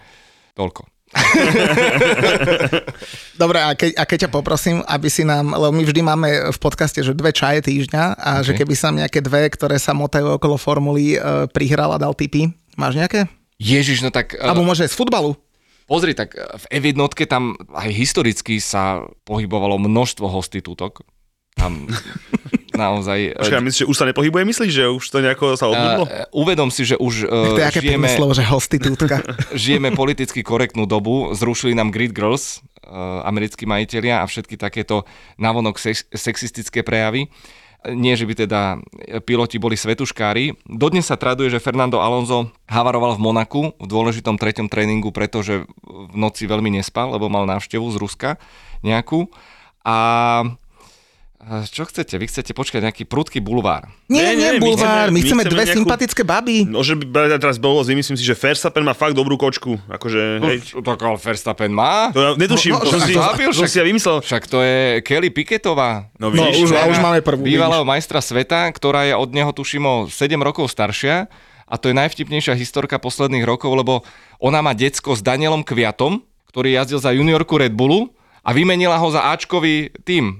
toľko. *laughs* Dobre, a keď, a keď ťa poprosím, aby si nám, lebo my vždy máme v podcaste, že dve čaje týždňa a okay. že keby sa nejaké dve, ktoré sa motajú okolo formuly, e, prihral a dal tipy. Máš nejaké? Ježiš, no tak... Alebo Uh, môže z futbalu. pozri, tak eh, v F1 tam aj historicky sa pohybovalo množstvo hostitútok. Tam *laughs* naozaj... eh, Počkaj, myslíš, že už sa nepohybuje, myslíš, že už to nejako sa odbudlo? Uh, uvedom si, že už uh, To je aké žijeme, slovo, že hostitútka. *laughs* žijeme politicky korektnú dobu. Zrušili nám Grid Girls, uh, americkí majiteľia a všetky takéto navonok sex- sexistické prejavy. Nie, že by teda piloti boli svetuškári. Dodnes sa traduje, že Fernando Alonso havaroval v Monaku v dôležitom treťom tréningu, pretože v noci veľmi nespal, lebo mal návštevu z Ruska nejakú. A Čo chcete? Vy chcete počkať nejaký prudký bulvár. Nie, Nie, nie, nie, my bulvár, chceme- my chceme dve nejakú- sympatické baby. No, že by teraz bolo, myslím si, že Verstappen má fakt dobrú kočku. Akože, hej, No, tak ale Verstappen má. to ja netuším, No, to, no, som si, to zabil, to však- si ja vymyslel. Však to je Kelly Piketová. No, No, vidíš, už, a dcera- už máme prvú. Bývalého majstra sveta, ktorá je od neho tuším o 7 rokov staršia a to je najvtipnejšia historka posledných rokov, lebo ona má decko s Danielom Kviatom, ktorý jazdil za juniorku Red Bullu a vymenila ho za Ačkový tým.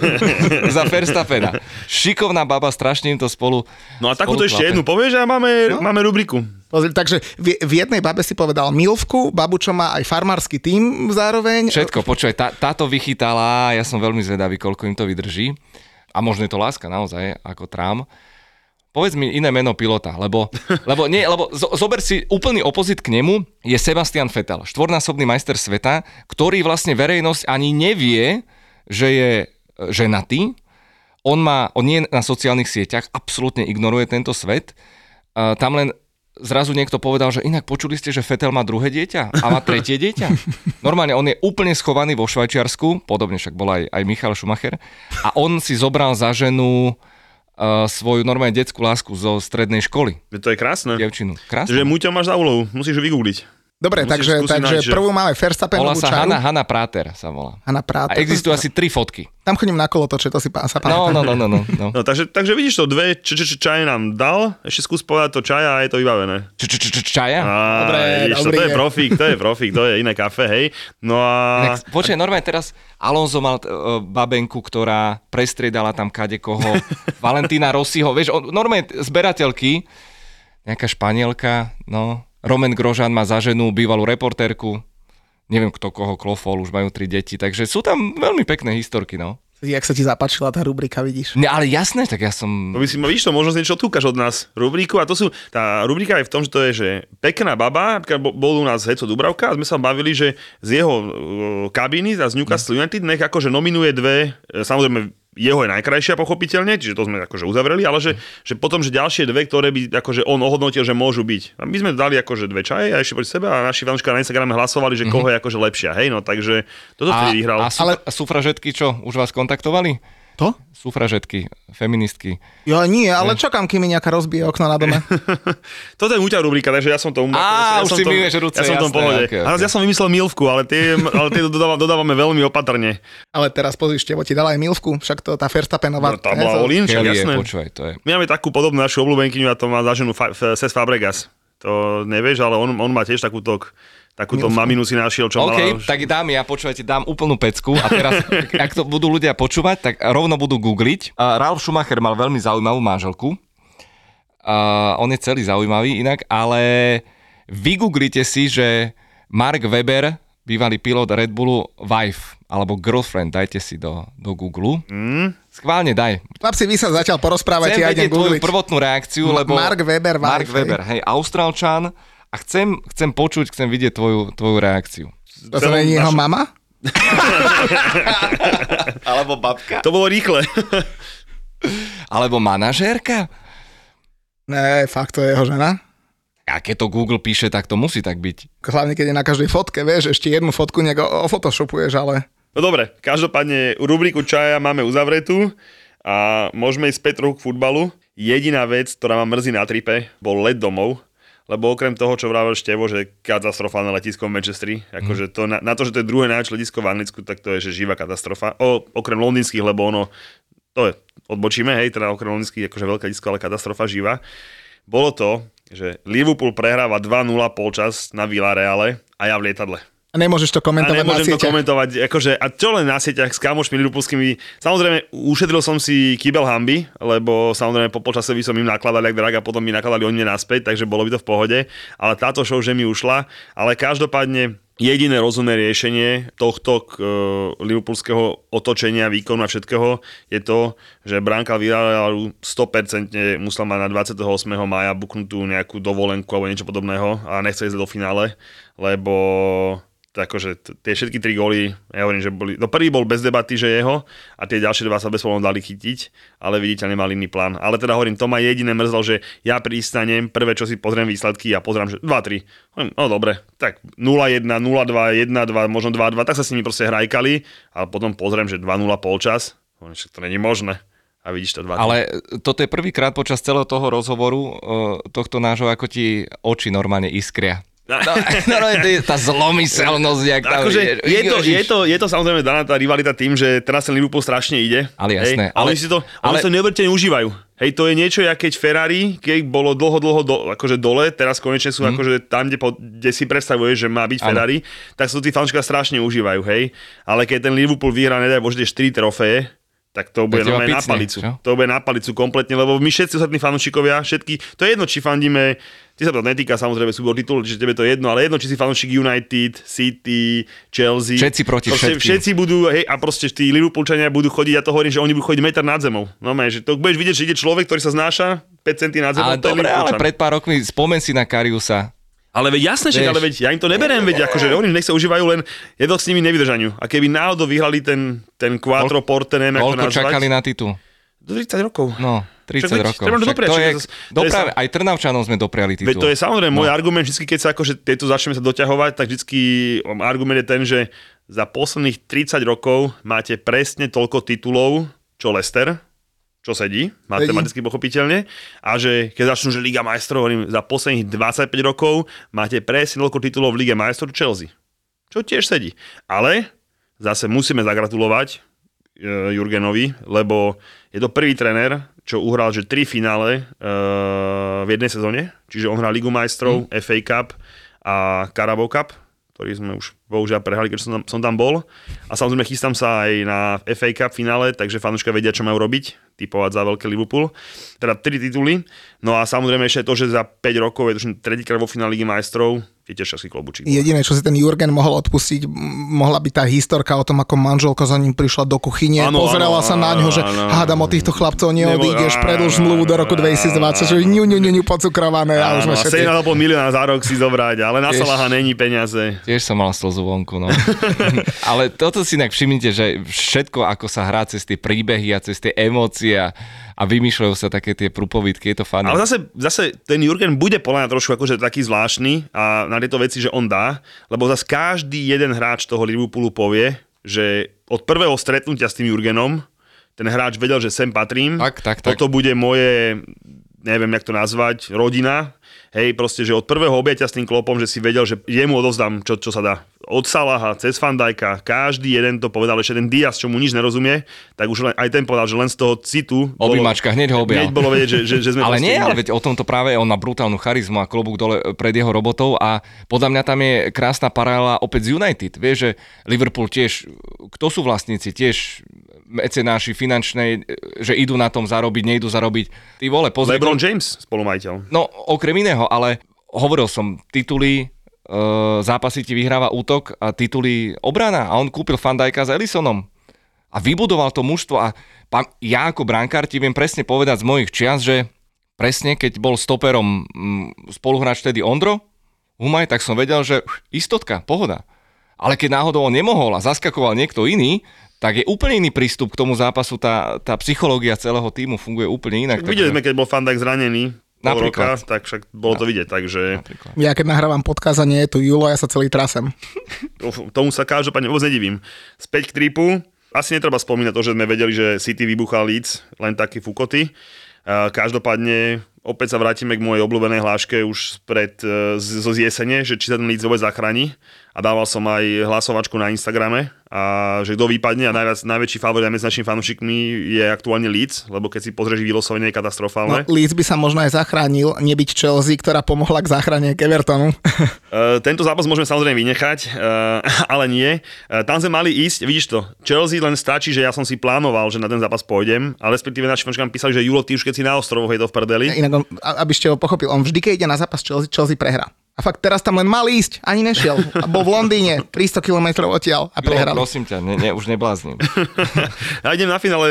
*laughs* za Verstappena. Šikovná baba, strašne im to spolu No a takúto ešte jednu povieš a máme, No. máme rubriku. Pozri, takže v, v jednej babe si povedal milvku, babu, čo má aj farmársky tým zároveň. Všetko, počúvaj, tá, táto vychytala, ja som veľmi zvedavý, koľko im to vydrží. A možno je to láska naozaj, ako trám. Povedz mi iné meno pilota, lebo, lebo, nie, lebo zo, zober si úplný opozit k nemu, je Sebastian Vettel, štvornásobný majster sveta, ktorý vlastne verejnosť ani nevie, že je e, ženatý. On, má, on nie je na sociálnych sieťach, absolútne ignoruje tento svet. Uh, tam len zrazu niekto povedal, že inak počuli ste, že Fetel má druhé dieťa a má tretie dieťa. Normálne on je úplne schovaný vo Švajčiarsku, podobne však bol aj, aj Michal Schumacher, a on si zobral za ženu uh, svoju normálne detskú lásku zo strednej školy, To je krásne. dievčinu. Krásne. Muťo máš za úlohu, musíš ju vygoogliť. Dobre, Musíš takže, takže nájsť, že- prvú máme Volá Verstappenovú sa čaru. Hanna, Hanna Práter sa volá. Hanna A Práter. existujú asi tri fotky. Tam chodím na kolo toče, to si pá, sa No, pamätám. no, no, no, no. no. No, takže, takže vidíš to, dve č, č, č, čaje nám dal, ešte skús povedať to čaja a je to vybavené. Č, č, č, č, čaja? Á, Dobre, vidíš, to, dobrý to je je. profík, to je profík, to je iné kafe, hej. No a... Inak, počkaj, normálne teraz Alonso mal uh, babenku, ktorá prestriedala tam kade koho. *laughs* Valentína Rossiho, vieš, on, normálne zberateľky, nejaká španielka, no. Roman Grožan má za ženu bývalú reportérku, neviem kto koho klofol, už majú tri deti, takže sú tam veľmi pekné historky, no. Jak sa ti zapáčila tá rubrika, vidíš? Ne, ale jasné, tak ja som... No by si, vidíš to, možno si niečo odkúkaš od nás, rubriku a to sú, tá rubrika je v tom, že to je, že pekná baba, bol u nás Heco Dubravka a sme sa bavili, že z jeho uh, kabíny, z Newcastle United, nech akože nominuje dve, e, samozrejme jeho je najkrajšia pochopiteľne, čiže to sme akože uzavreli, ale že, že potom, že ďalšie dve, ktoré by akože on ohodnotil, že môžu byť. A my sme dali akože dve čaje a ešte pri sebe a naši fanúška na Instagrame hlasovali, že koho je akože lepšia, hej, no takže toto A, vtedy vyhral. a, sú, ale... sufražetky čo, už vás kontaktovali? To? Sufražetky, feministky. Jo, nie, ale čakám, kým mi nejaká rozbije okno na dome. *laughs* Toto je Muťa rubrika, takže ja som to... Á, ja už som si to, myješ ruce, Ja som jasné, pohode. okay, A okay. ja som vymyslel milvku, ale tie, ale tie dodávam, dodávame veľmi opatrne. Ale teraz pozri, Števo ti dala aj milvku, však to tá Verstappenová. No, tá bola je, jasné. počúvaj, to je. My máme takú podobnú našu obľúbenkyňu a to má za ženu Fa- F- Cesc Fabregas. To nevieš, ale on, on má tiež takúto, takúto maminu si našiel, čo OK, mala... tak dám ja, počúvajte, dám úplnú pecku a teraz, *laughs* ak to budú ľudia počúvať, tak rovno budú googliť. Uh, Ralf Schumacher mal veľmi zaujímavú manželku. Uh, on je celý zaujímavý inak, ale vygooglite si, že Mark Webber, bývalý pilot Red Bullu, wife alebo girlfriend, dajte si do, do Google. Mm. Schválne daj. Chlapci, vy sa zatiaľ porozprávate, Chcem ja idem googliť. prvotnú reakciu, lebo... Mark Webber, Mark wife, Webber, hej, Austrálčan a chcem, chcem počuť, chcem vidieť tvoju, tvoju reakciu. To sa není jeho mama? *laughs* Alebo babka. To bolo rýchle. Alebo manažérka. Ne, fakt, to je jeho žena. A keď to Google píše, tak to musí tak byť. Hlavne, keď je na každej fotke, vieš, ešte jednu fotku nejak ofotoshopuješ, ale... No dobre, každopádne rubriku čaja máme uzavretú a môžeme ísť späť trochu k futbalu. Jediná vec, ktorá ma mrzí na tripe, bol let domov, lebo okrem toho, čo vravel Števo, že katastrofálne letisko v Manchestri, akože to na, na, to, že to je druhé najväčšie letisko v Anglicku, tak to je že živá katastrofa. O, okrem londýnskych, lebo ono, to je, odbočíme, hej, teda okrem londýnskych, akože veľké letisko, ale katastrofa živá. Bolo to, že Liverpool prehráva 2-0 polčas na Villareale a ja v lietadle. A nemôžeš to A komentovať na nemôžem to sieťach. komentovať, akože, a čo len na sieťach s kamošmi liverpoolskými. Samozrejme, ušetril som si kýbel hamby, lebo samozrejme po počase by som im nakladal jak drag a potom mi nakladali oni mne naspäť, takže bolo by to v pohode. Ale táto show, že mi ušla, ale každopádne jediné rozumné riešenie tohto k, liverpoolského otočenia, výkonu a všetkého je to, že bránka Villarealu 100% musela mať na 28. maja buknutú nejakú dovolenku alebo niečo podobného a nechce ísť do finále, lebo to akože tie všetky tri góly, ja hovorím, že boli, no prvý bol bez debaty, že jeho a tie ďalšie dva sa bez dali chytiť, ale vidíte, nemal iný plán. Ale teda hovorím, to ma jediné mrzlo, že ja pristanem, prvé čo si pozriem výsledky a pozriem, že 2-3. Hovorím, No dobre, tak 0-1, 0-2, 1-2, možno 2-2, tak sa s nimi proste hrajkali, ale potom pozriem, že 2-0 polčas, Hovorím, však to není možné. A vidíš to dva. Ale toto je prvýkrát počas celého toho rozhovoru, uh, tohto nášho, ako ti oči normálne iskria. No, no, tá zlomyselnosť, jak tam Akože je, to, je, to, je to samozrejme daná tá rivalita tým, že teraz ten Liverpool strašne ide. Ale jasné, Hej, ale, oni si to, ale, ale- si to neuveriteľne užívajú. Hej, to je niečo, jak keď Ferrari, keď bolo dlho, dlho do, akože dole, teraz konečne sú akože tam, kde, po, kde si predstavuješ, že má byť. Ferrari, tak sa to tí fanúšikovia strašne užívajú, hej. Ale keď ten Liverpool vyhrá, nedaj Bože, tie 4 trofeje, tak to bude normálne na palicu. čo? To bude na palicu kompletne, lebo my všetci ostatní fanúšikovia, všetky, to je jedno, či fandíme, ty sa to netýka samozrejme súbor titul, čiže tebe to je jedno, ale jedno, či si fanúšik United, City, Chelsea. Všetci proti všetkým. Všetci budú, hej, a proste tí Liverpoolčania budú chodiť, ja to hovorím, že oni budú chodiť meter nad zemou. No, že to budeš vidieť, že ide človek, ktorý sa znáša 5 centí nad zemou, Ale dobre, ale pred pár rokmi, spomen si na Kariusa. Ale veď jasné, že ale veď ja im to neberiem, veď akože oni nech sa užívajú len je to s nimi nevydržaniu. A keby náhodou vyhrali ten, ten Quattro Porte, neviem, ako to nazvať. čakali na titul? Do 30 rokov. No, Však 30 veď rokov. Však dopriať, to však je, sa- aj Trnavčanom sme dopriali Veď titul. to je samozrejme No. môj argument, vždy, keď sa akože tieto začneme sa doťahovať, tak vždycky argument je ten, že za posledných 30 rokov máte presne toľko titulov, čo Leicester, čo sedí, matematicky pochopiteľne, a že keď začnú, že Liga majstrov, hovorím, za posledných 25 rokov máte presne toľko titulov v Lige majstrov, Chelsea. Čo tiež sedí. Ale zase musíme zagratulovať e, Jurgenovi, lebo je to prvý tréner, čo uhral, že tri finále e, v jednej sezóne, čiže on hral Ligu majstrov, mm. FA Cup a Carabao Cup, ktorý sme už bohužiaľ prehrali, keď som tam, som tam bol. A samozrejme chystám sa aj na FA Cup finále, takže fanúška vedia, čo majú robiť, typovať za veľké Liverpool. Teda tri tituly. No a samozrejme ešte to, že za 5 rokov je to tretíkrát vo finále Ligy majstrov, je tiež časný klobučík. Jediné, čo si ten Jurgen mohol odpustiť, mohla byť tá historka o tom, ako manželka za ním prišla do kuchyne, Áno, pozerala sa na ňo, že hádam od týchto chlapcov neodídeš, predlž zmluvu do roku 2020, že ňu, ňu, ňu, ňu, pocukrované a už sme Áno, všetci. 7,5 milióna za rok si zobrať, ale na. Salaha není peniaze. Tiež som mal slzu vonku, no. *laughs* Ale toto si inak všimnite, že všetko, ako sa hrá cez tie príbehy a cez tie emócie a, vymýšľajú sa také tie prúpovidky, je to fajn. Ale zase, zase ten Jurgen bude podľa mňa trošku akože taký zvláštny a na tieto veci, že on dá, lebo zase každý jeden hráč toho Liverpoolu povie, že od prvého stretnutia s tým Jurgenom ten hráč vedel, že sem patrím. Tak, tak, tak. Toto bude moje, neviem, jak to nazvať, rodina. Hej, proste, že od prvého objatia s tým klopom, že si vedel, že jemu odovzdám, čo, čo sa dá. Od Salaha, cez Fandajka, každý jeden to povedal, ešte ten Diaz, čo mu nič nerozumie, tak už len, aj ten povedal, že len z toho citu... bolo- Objímačka, hneď ho objal. Hneď bolo vedieť, že, že, že sme *laughs* Ale nie, inde. ale veď o tomto práve on má brutálnu charizmu a klobúk dole pred jeho robotou a podľa mňa tam je krásna paralela opäť z United. Vieš, že Liverpool tiež, kto sú vlastníci, tiež mecenáši finančnej, že idú na tom zarobiť, nejdú zarobiť. Ty vole, pozri. LeBron James, spolumajiteľ. No, okrem iného, ale hovoril som, tituly, e, zápasy ti vyhráva útok a tituly obrana a on kúpil Fandajka s Ellisonom a vybudoval to mužstvo a pam, ja ako brankár ti viem presne povedať z mojich čias, že presne keď bol stoperom mm, spoluhráč tedy Ondro, Humaj, tak som vedel, že istotka, pohoda. Ale keď náhodou on nemohol a zaskakoval niekto iný, tak je úplne iný prístup k tomu zápasu, tá, tá psychológia celého týmu funguje úplne inak. Videli sme, keď bol Fandajk zranený pol roka, Napríklad. tak však bolo to vidieť, takže Napríklad. Ja keď nahrávam a nie je tu Julo, ja sa celý trasem. *laughs* tomu sa každopádne vôbec nedivím. Späť k tripu, asi netreba spomínať to, že sme vedeli, že City vybuchal Leeds, len taký fukoty. Každopádne opäť sa vrátime k mojej obľúbenej hláške už pred, zo z jesene, že či sa ten Leeds vôbec zachráni. A dával som aj hlasovačku na Instagrame, a že kto vypadne a najviac, najväčší favorit aj medzi našimi fanúšikmi je aktuálne Leeds, lebo keď si pozrieš vylosovanie je No, katastrofálne. Leeds by sa možno aj zachránil, nebyť Chelsea, ktorá pomohla k záchrane k Evertonu. Uh, *laughs* tento zápas môžeme samozrejme vynechať, uh, ale nie. Uh, tam sme mali ísť, vidíš to, Chelsea len stačí, že ja som si plánoval, že na ten zápas pôjdem, ale respektíve naši fanúšikom písali, že Julo, ty už keď si na ostrovoch je to v prdeli. Inak, on, a- aby ste ho pochopil, on vždy, keď ide na zápas Chelsea, Chelsea prehrá. A fakt teraz tam len mal ísť, ani nešiel. A bol v Londýne, *laughs* 300 km odtiaľ a prehral. prosím ťa, ne, ne, už neblázním. Ja *laughs* idem na finále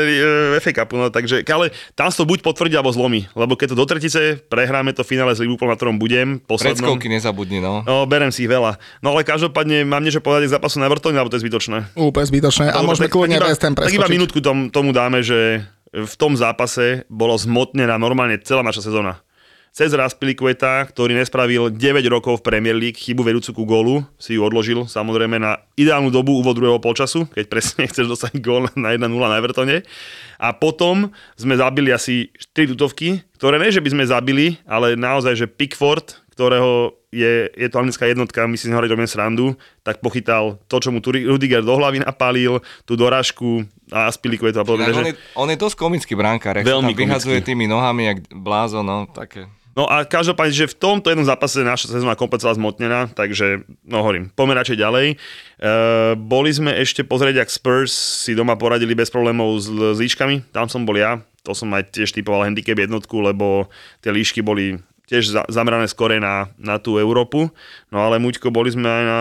uh, FA Cupu, no, takže, ale tam sa to buď potvrdí, alebo zlomí, lebo keď to do tretice prehráme to finále s Liverpoolom, na ktorom budem, poslednom, Predskovky nezabudni, no. No, berem si ich veľa. No ale každopádne mám niečo povedať k zápasu na Evertone, alebo to je zbytočné. Úplne zbytočné. A Dobre, môžeme tak- kľudne tak iba, West Ham tak iba minútku tom, tomu dáme, že v tom zápase bolo zmotnená normálne celá naša sezóna. Cez Raspilicueta, ktorý nespravil 9 rokov v Premier League, chybu vedúcu ku gólu, si ju odložil samozrejme na ideálnu dobu úvod druhého polčasu, keď presne *laughs* chceš dostať gól na 1-0 na Evertone. A potom sme zabili asi 4 tutovky, ktoré ne, že by sme zabili, ale naozaj, že Pickford, ktorého je, je to anglická jednotka, my si z neho robíme srandu, tak pochytal to, čo mu tu Rudiger do hlavy napálil, tú dorážku a Aspilicueta a podobne. On, že- je, on je dosť komický brankár, Veľmi tam vyhadzuje komický. tými nohami, jak blázo, no také. No a každopádne, že v tomto jednom zápase naša sezóna komplet celá zmotnená, takže no hovorím, poďme radšej ďalej. E, boli sme ešte pozrieť, ak Spurs si doma poradili bez problémov s, s líškami, tam som bol ja, to som aj tiež typoval handicap jednotku, lebo tie líšky boli tiež za, zamerané skore na, na tú Európu. No ale Muďko, boli sme aj na,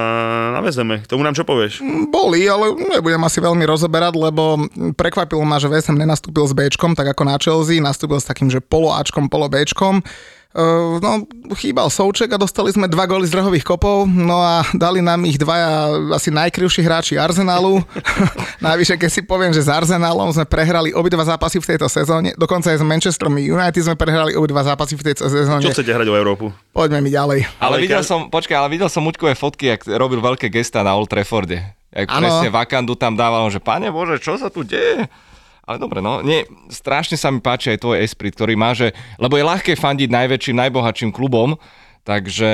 na Vezeme. Tomu nám čo povieš? Boli, ale nebudem asi veľmi rozoberať, lebo prekvapilo ma, že Ham nenastúpil s Bčkom, tak ako na Chelsea, nastúpil s takým, že polo Ačkom, polo Bčkom. Uh, no, chýbal Souček a dostali sme dva góly z rohových kopov, no a dali nám ich dvaja asi najkrivší hráči Arsenalu. *laughs* Najvyššie, keď si poviem, že s Arsenalom sme prehrali obidva zápasy v tejto sezóne, dokonca aj s Manchesterom United sme prehrali obidva zápasy v tejto sezóne. Čo chcete hrať o Európu? Poďme mi ďalej. Ale, Ale videl ka- som, počkaj, ale videl som Muťkové fotky, jak robil veľké gesta na Old Trafforde. Jak Áno. presne Vakandu tam dával, že pane Bože, čo sa tu deje? Ale dobre, no, nie, strašne sa mi páči aj tvoj esprit, ktorý má, že, lebo je ľahké fandiť najväčším, najbohatším klubom, takže,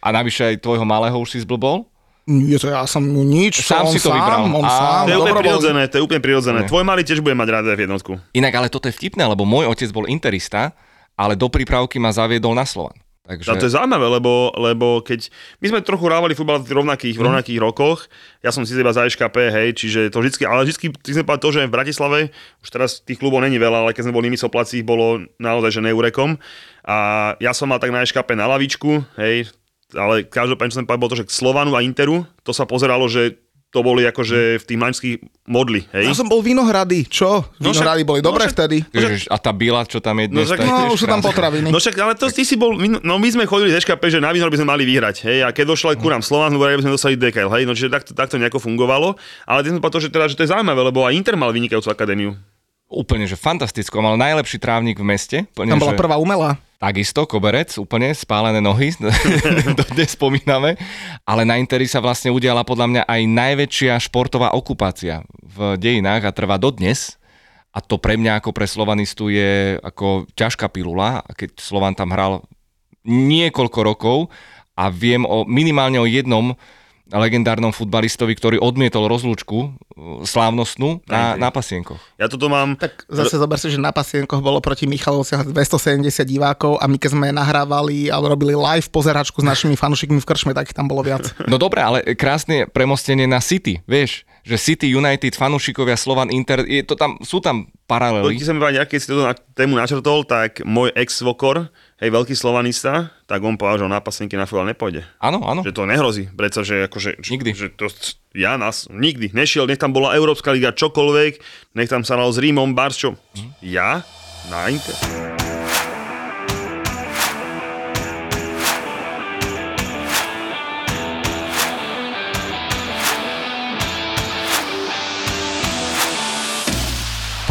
a navyše aj tvojho malého už si zblbol. Nie, to ja som nič, Sám si to vybral. On Á, sám, To je úplne prirodzené, to je úplne prirodzené. Tvoj malý tiež bude mať rád v jednotku. Inak ale toto je vtipné, lebo môj otec bol interista, ale do prípravky ma zaviedol na Slovan. Takže... A to je zaujímavé, lebo, lebo keď my sme trochu hrávali futbal v rovnakých, v rovnakých rokoch, ja som si iba za EŠKP, hej, čiže to vždycky, ale vždycky, sme povedali to, že v Bratislave, už teraz tých klubov není veľa, ale keď sme boli my soplací, bolo naozaj, že neurekom. A ja som mal tak na EŠKP na lavičku, hej, ale každopádne, čo som povedal, bolo to, že k Slovanu a Interu, to sa pozeralo, že to boli akože v tých mladských modli, hej. Ja som bol Vinohrady, čo? No Vinohrady však- boli no dobré však- vtedy. Ježiš, a tá bila, čo tam je dnes, No, však- to je No, už sú tam potraviny. No však, ale to ty si bol, my- no my sme chodili z EŠKP, že na Vinohor by sme mali vyhrať, hej, a keď došla ku nám Slován, hovorili, by sme dostali DKL, hej, no čiže takto, takto nejako fungovalo, ale ty sme povedal, že, teda, že to je zaujímavé, lebo aj Inter mal vynikajúcu akadémiu. Úplne, že fantastický. Mal najlepší trávnik v meste. Úplne, Tam bola že... prvá umelá. Takisto, koberec, úplne spálené nohy, *laughs* to dnes spomíname. Ale na Interi sa vlastne udiala podľa mňa aj najväčšia športová okupácia v dejinách a trvá dodnes. A to pre mňa ako pre slovanistu je ako ťažká pilula. A keď Slovan tam hral niekoľko rokov a viem o, minimálne o jednom legendárnom futbalistovi, ktorý odmietol rozlúčku uh, slávnostnú na, na pasienkoch. Ja toto mám... Tak zase zober si, že na pasienkoch bolo proti Michalovciach 270 divákov a my keď sme nahrávali alebo robili live pozeračku s našimi fanúšikmi v krčme, tak ich tam bolo viac. No dobre, ale krásne premostenie na City, vieš, že City, United, fanúšikovia, Slovan, Inter, je to tam, sú tam paralely. Keď mi povedať, keď si toto na tému načrtol, tak môj ex-svokor, hej, veľký slovanista, tak on povedal, že on na pasienky na futbal nepôjde. Áno, áno. Že to nehrozí, pretože akože... Nikdy. Že to, ja nás nikdy nešiel, nech tam bola Európska liga čokoľvek, nech tam sa hral s Rímom, Bars, čo? Ja? Na Inter?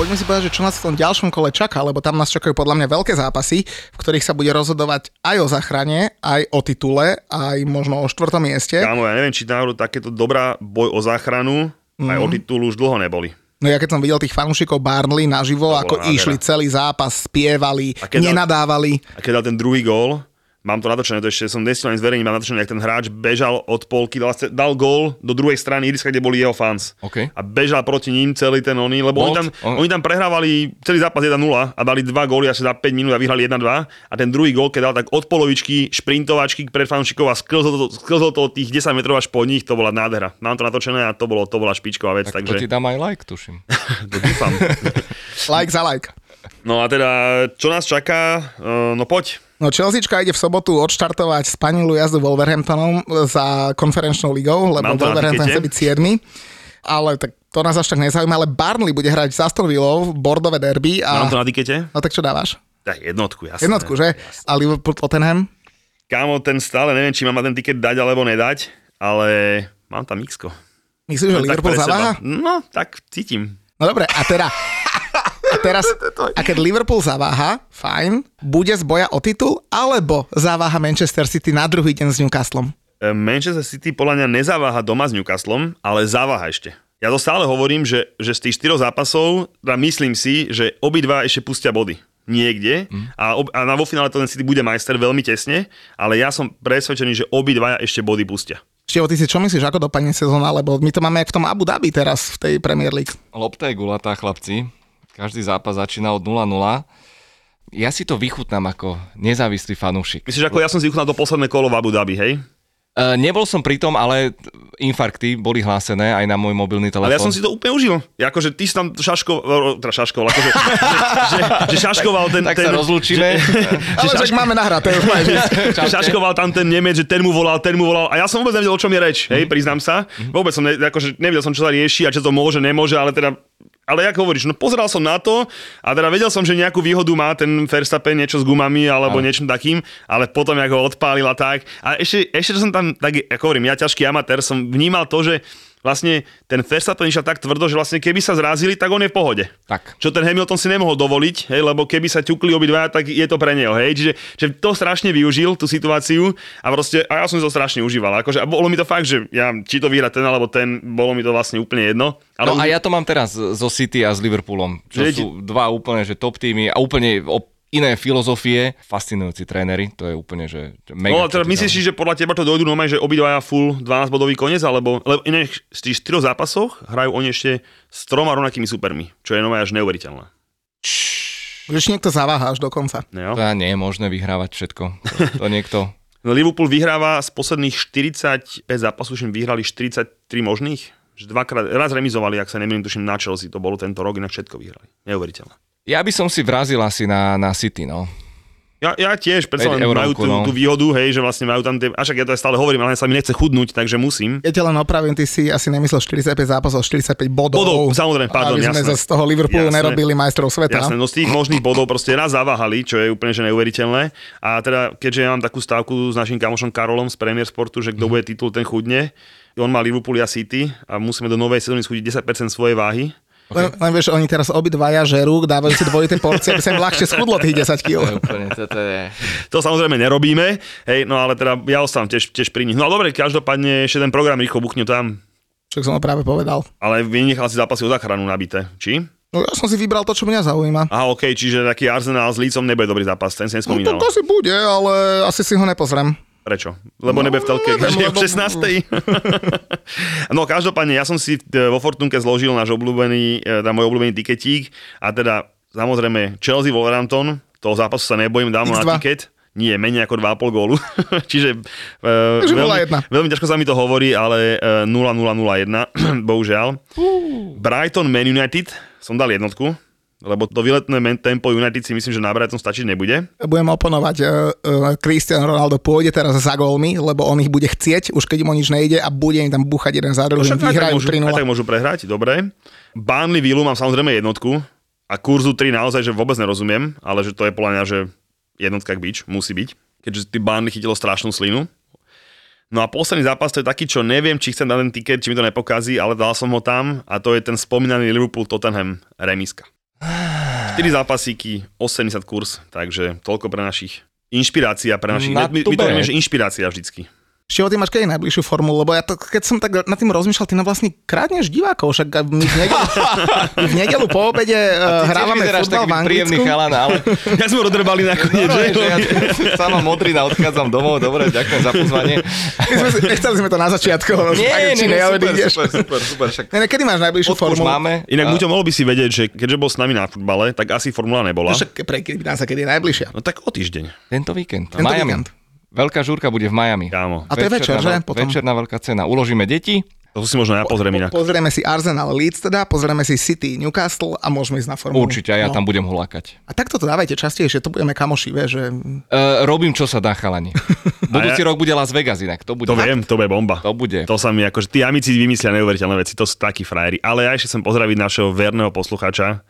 Poďme si povedať, že čo nás v tom ďalšom kole čaká, lebo tam nás čakajú podľa mňa veľké zápasy, v ktorých sa bude rozhodovať aj o zachrane, aj o titule, aj možno o štvrtom mieste. Kámo, ja neviem, či náhodou takéto dobrá boj o záchranu aj o titul už dlho neboli. No ja keď som videl tých fanúšikov Barnley naživo, To ako nádhera. išli celý zápas, spievali, A keď- nenadávali. A keď dal ten druhý gól, mám to natočené, to ešte som dnes len zverejnil, mám natočené, jak ten hráč bežal od polky, dal, dal gól do druhej strany ihriska, kde boli jeho fans. OK. A bežal proti ním celý ten oný, lebo oni Bolt, tam, on- oni tam prehrávali celý zápas 1-0 a dali dva góly asi za 5 minút a vyhrali 1-2 a ten druhý gól, keď dal tak od polovičky šprintovačky pred fanúšikov a sklzol to, sklzol to tých 10 metrov až po nich, to bola nádhera. Mám to natočené a to, bolo, to bola špičková vec, Tak to takže ti dám aj like, tuším. *laughs* to dúfam. *laughs* Like za like. No a teda, čo nás čaká? Uh, no poď. No Chelseačka ide v sobotu odštartovať spanilú jazdu Wolverhamptonom za konferenčnou ligou, lebo Wolverhampton chce byť 7. Ale tak to nás až tak nezaujíma, ale Barnley bude hrať s Aston Villou, Bordové derby a... Mám to na tikete? No tak čo dávaš? Tak jednotku, jasné. Jednotku, že? A Liverpool Tottenham? Kámo, ten stále neviem, či mám na ten tiket dať alebo nedať, ale mám tam X-ko. Myslíš, že Liverpool zaváha? No, tak cítim. No dobre, a teda... *laughs* A teraz, *laughs* a keď Liverpool zaváha, fajn, bude z boja o titul, alebo zaváha Manchester City na druhý deň s Newcastlom? E, Manchester City podľa mňa nezaváha doma s Newcastlom, ale zaváha ešte. Ja to stále hovorím, že, že z tých štyroch zápasov, teda myslím si, že obidva ešte pustia body niekde mm. a, ob, a na vo finále to ten City bude majster veľmi tesne, ale ja som presvedčený, že obidvaja ešte body pustia. Števo, ty si čo myslíš, ako dopadne sezóna? Lebo my to máme aj v tom Abu Dhabi teraz v tej Premier League. Lopta je gulatá, chlapci. Každý zápas začína od 0-0. Ja si to vychutnám ako nezávislý fanúšik. Myslíš, ako ja som si vychutnal to posledné kolo v Abu Dhabi, hej? Uh, nebol som pri tom, ale infarkty boli hlásené aj na môj mobilný telefón. Ale ja som si to úplne užil. Ja akože ty si tam šaškoval, teda šaškoval, akože, *laughs* že, že, že, šaškoval ten... tak ten, sa rozlúčime. *laughs* Ale však máme nahraté. *laughs* že šaškoval tam ten Nemec, že ten mu volal, ten mu volal. A ja som vôbec nevedel, o čom je reč, hej, priznám sa. Vôbec som, ne, akože nevedel som, čo sa rieši a čo to môže, nemôže, ale teda ale jak hovoríš, no pozeral som na to a teda vedel som, že nejakú výhodu má ten Verstappen, niečo s gumami alebo Áno. niečím takým, ale potom, jak ho odpálil a tak. A ešte, ešte som tam, tak ako hovorím, ja ťažký amatér, som vnímal to, že vlastne ten Verstappen išiel tak tvrdo, že vlastne keby sa zrazili, tak on je v pohode. Tak. Čo ten Hamilton si nemohol dovoliť, hej, lebo keby sa ťukli obidvaja, tak je to pre neho, hej. Čiže že to strašne využil, tú situáciu a proste, a ja som to strašne užíval. Akože, a bolo mi to fakt, že ja, či to vyhrá ten alebo ten, bolo mi to vlastne úplne jedno. Ale No už- a ja to mám teraz zo City a s Liverpoolom, čo Že- sú dva úplne že top týmy a úplne o iné filozofie, fascinujúci tréneri, to je úplne, že že mega. No, teda myslíš si, že podľa teba to dojdu normálne, že obidvaja full 12 bodový koniec, alebo lebo inak z tých štyroch zápasoch hrajú oni ešte s troma rovnakými supermi, čo je normálne až neuveriteľné. Už niekto zaváha až do konca. No, To ja nie je možné vyhrávať všetko. To, *laughs* to niekto... No, Liverpool vyhráva z posledných 45 zápasov, už vyhrali 43 možných. Že dvakrát, raz remizovali, ak sa nemýlim, tuším na Chelsea, to bolo tento rok, inak všetko vyhrali. Neuveriteľné. Ja by som si vrazil asi na, na City, no. Ja, ja tiež, predsa len majú tú, no. tú výhodu, hej, že vlastne majú tam tie, a však ja to aj stále hovorím, ale sa mi nechce chudnúť, takže musím. Ja ťa len opravím, ty si asi nemyslel 45 zápasov, 45 bodov. Bodov, samozrejme, pardon, Aby sme jasné. z toho Liverpoolu Jasné. nerobili majstrov sveta. Jasné, no z tých možných bodov proste raz zaváhali, čo je úplne že neuveriteľné. A teda, keďže ja mám takú stávku s našim kamošom Karolom z Premier Sportu, že kto bude titul, ten chudne. On má Liverpool a City a musíme do novej sezóny schúdiť 10% svojej váhy. Len, len vieš, oni teraz obidvaja žerú, dávajú si dvojité porcie, aby sa im ľahšie schudlo tých 10 To je kg. úplne, toto je... To samozrejme nerobíme, hej, no ale teda ja ostávam tiež, tiež pri nich. No ale dobre, každopádne ešte ten program rýchlo buchne tam. Čo som ho práve povedal. Ale vynechal si zápasy o záchranu nabité, či? No ja som si vybral to, čo mňa zaujíma. Aha, OK, čiže taký Arsenal s Lícom nebude dobrý zápas, ten si No nespomínal. to asi bude, ale asi si ho nepozriem. Prečo? Lebo no, nebude v telke, neviem, že je lebo- 16. *laughs* no každopádne, ja som si e, vo Fortunke zložil náš obľúbený, e, teda môj obľúbený tiketík a teda samozrejme Chelsea Wolverhampton, toho zápasu sa nebojím, dám mu na X2. tiket. Nie, menej ako 2,5 gólu. *laughs* Čiže uh, Takže veľmi, 0-1. veľmi ťažko sa mi to hovorí, ale uh, *clears throat* 0-0-0-1, bohužiaľ. Brighton Man United som dal jednotku, lebo to výletné tempo United si myslím, že na Brighton stačiť nebude. Budem oponovať, uh, uh, Cristiano Ronaldo pôjde teraz za gólmi, lebo on ich bude chcieť, už keď o nič nejde a bude im tam búchať jeden za druhým, tak, vyhrajú môžu, aj tak 3-0. môžu prehrať, dobre. Burnley Villu mám samozrejme jednotku a kurzu 3 naozaj, že vôbec nerozumiem, ale že to je podľa mňa, že jednotka k bič, musí byť, keďže ty Burnley chytilo strašnú slinu. No a posledný zápas to je taký, čo neviem, či chcem dať ten tiket, či mi to nepokazí, ale dal som ho tam a to je ten spomínaný Liverpool Tottenham remiska. 4 zápasíky, 80 kurz, takže toľko pre našich inšpirácia pre našich, Na my, my, to že inšpirácia vždycky. Števo, ty máš kedy najbližšiu formulu? Lebo ja to, keď som tak nad tým rozmýšľal, ty nám vlastne krádneš divákov, však my v nedelu, my *laughs* v nedelu po obede uh, hrávame futbal v Anglicku. chalan, ale *laughs* Ja sme rodrbali nakoniec, no, že? že ja *laughs* sama modrina odchádzam domov, dobre, ďakujem za pozvanie. My sme, nechceli sme to na začiatku, ale Nie, tak, či nie, nie, ne, super, ideš. super, super, super, však Ne, ne, kedy máš najbližšiu už formulu? máme. Inak A- Muťo, mohol by si vedieť, že keďže bol s nami na futbale, tak asi formula nebola. No Však pre kedy, nás sa kedy je najbližšia. No tak o týždeň. Tento víkend. Tento Miami. víkend. Veľká žúrka bude v Miami. Kámo. A to je večer, že? Potom. Večerná veľká cena. Uložíme deti. To si možno ja pozriem inak. Po, pozrieme si Arsenal Leeds teda, pozrieme si City Newcastle a môžeme ísť na formulu. Určite, a ja No. tam budem hulakať. A takto to dávajte častejšie, to budeme kamoši, vieš, že... Uh, robím, čo sa dá, chalani. *laughs* Budúci ja- rok bude Las Vegas inak. To bude. To viem, to bude bomba. To bude. To sa mi akože, tí amici vymyslia neuveriteľné veci, to sú takí frajeri. Ale ja ešte chcem pozdraviť našeho verného posluchača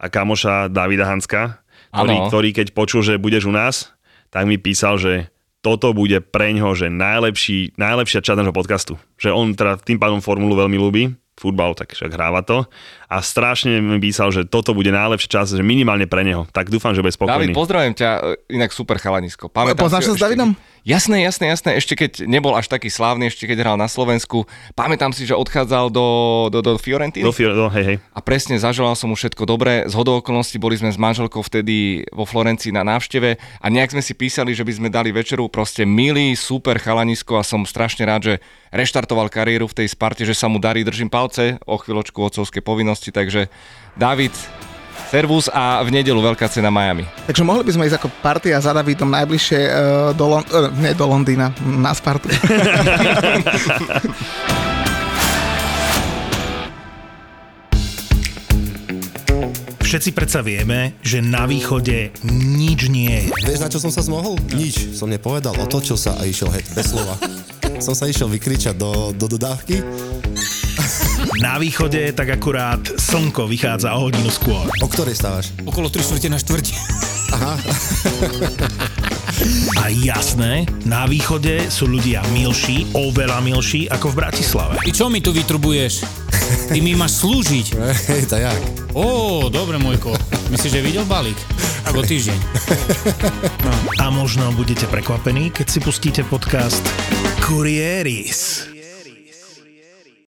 a kamoša Davida Hanska, ktorý, Áno. ktorý keď počul, že budeš u nás, tak mi písal, že toto bude preňho, že najlepší, najlepšia časť nášho podcastu. Že on teda tým pádom formulu veľmi ľúbi. futbal, tak však hráva to. A strašne mi písal, že toto bude najlepší čas, že minimálne pre neho. Tak dúfam, že bude spokojný. David, pozdravujem ťa, inak super chalanisko. Poznáš sa s ešte, Davidom? Jasné, jasné, jasné. Ešte keď nebol až taký slávny, ešte keď hral na Slovensku. Pamätám si, že odchádzal do, do, do Fiorentiny. Do, Fior- do, hej, hej. A presne zaželal som mu všetko dobré. Z hodou okolností boli sme s manželkou vtedy vo Florencii na návšteve a nejak sme si písali, že by sme dali večeru. Proste milý, super chalanisko a som strašne rád, že reštartoval kariéru v tej Sparte, že sa mu darí, držím palce o chvíľočku otcovské povinnosti, takže David, servus a v nedelu veľká cena Miami. Takže mohli by sme ísť ako partia za Davidom najbližšie uh, do, Lon- uh, nie do Londýna, na Spartu. *laughs* Všetci predsa vieme, že na východe nič nie je. Vieš, na čo som sa zmohol? Nič. Som nepovedal, otočil sa a išiel heď, bez slova. *laughs* som sa išiel vykričať do, do dodávky. Na východe tak akurát slnko vychádza o hodinu skôr. O ktorej stávaš? Okolo 3 štvrte na štvrť. *laughs* A jasné, na východe sú ľudia milší, oveľa milší ako v Bratislave. Ty čo mi tu vytrubuješ? Ty mi máš slúžiť. *laughs* Hej, to jak? Ó, dobre, môjko. Myslíš, že videl balík? Ako týždeň. A možno budete prekvapení, keď si pustíte podcast Kurieris.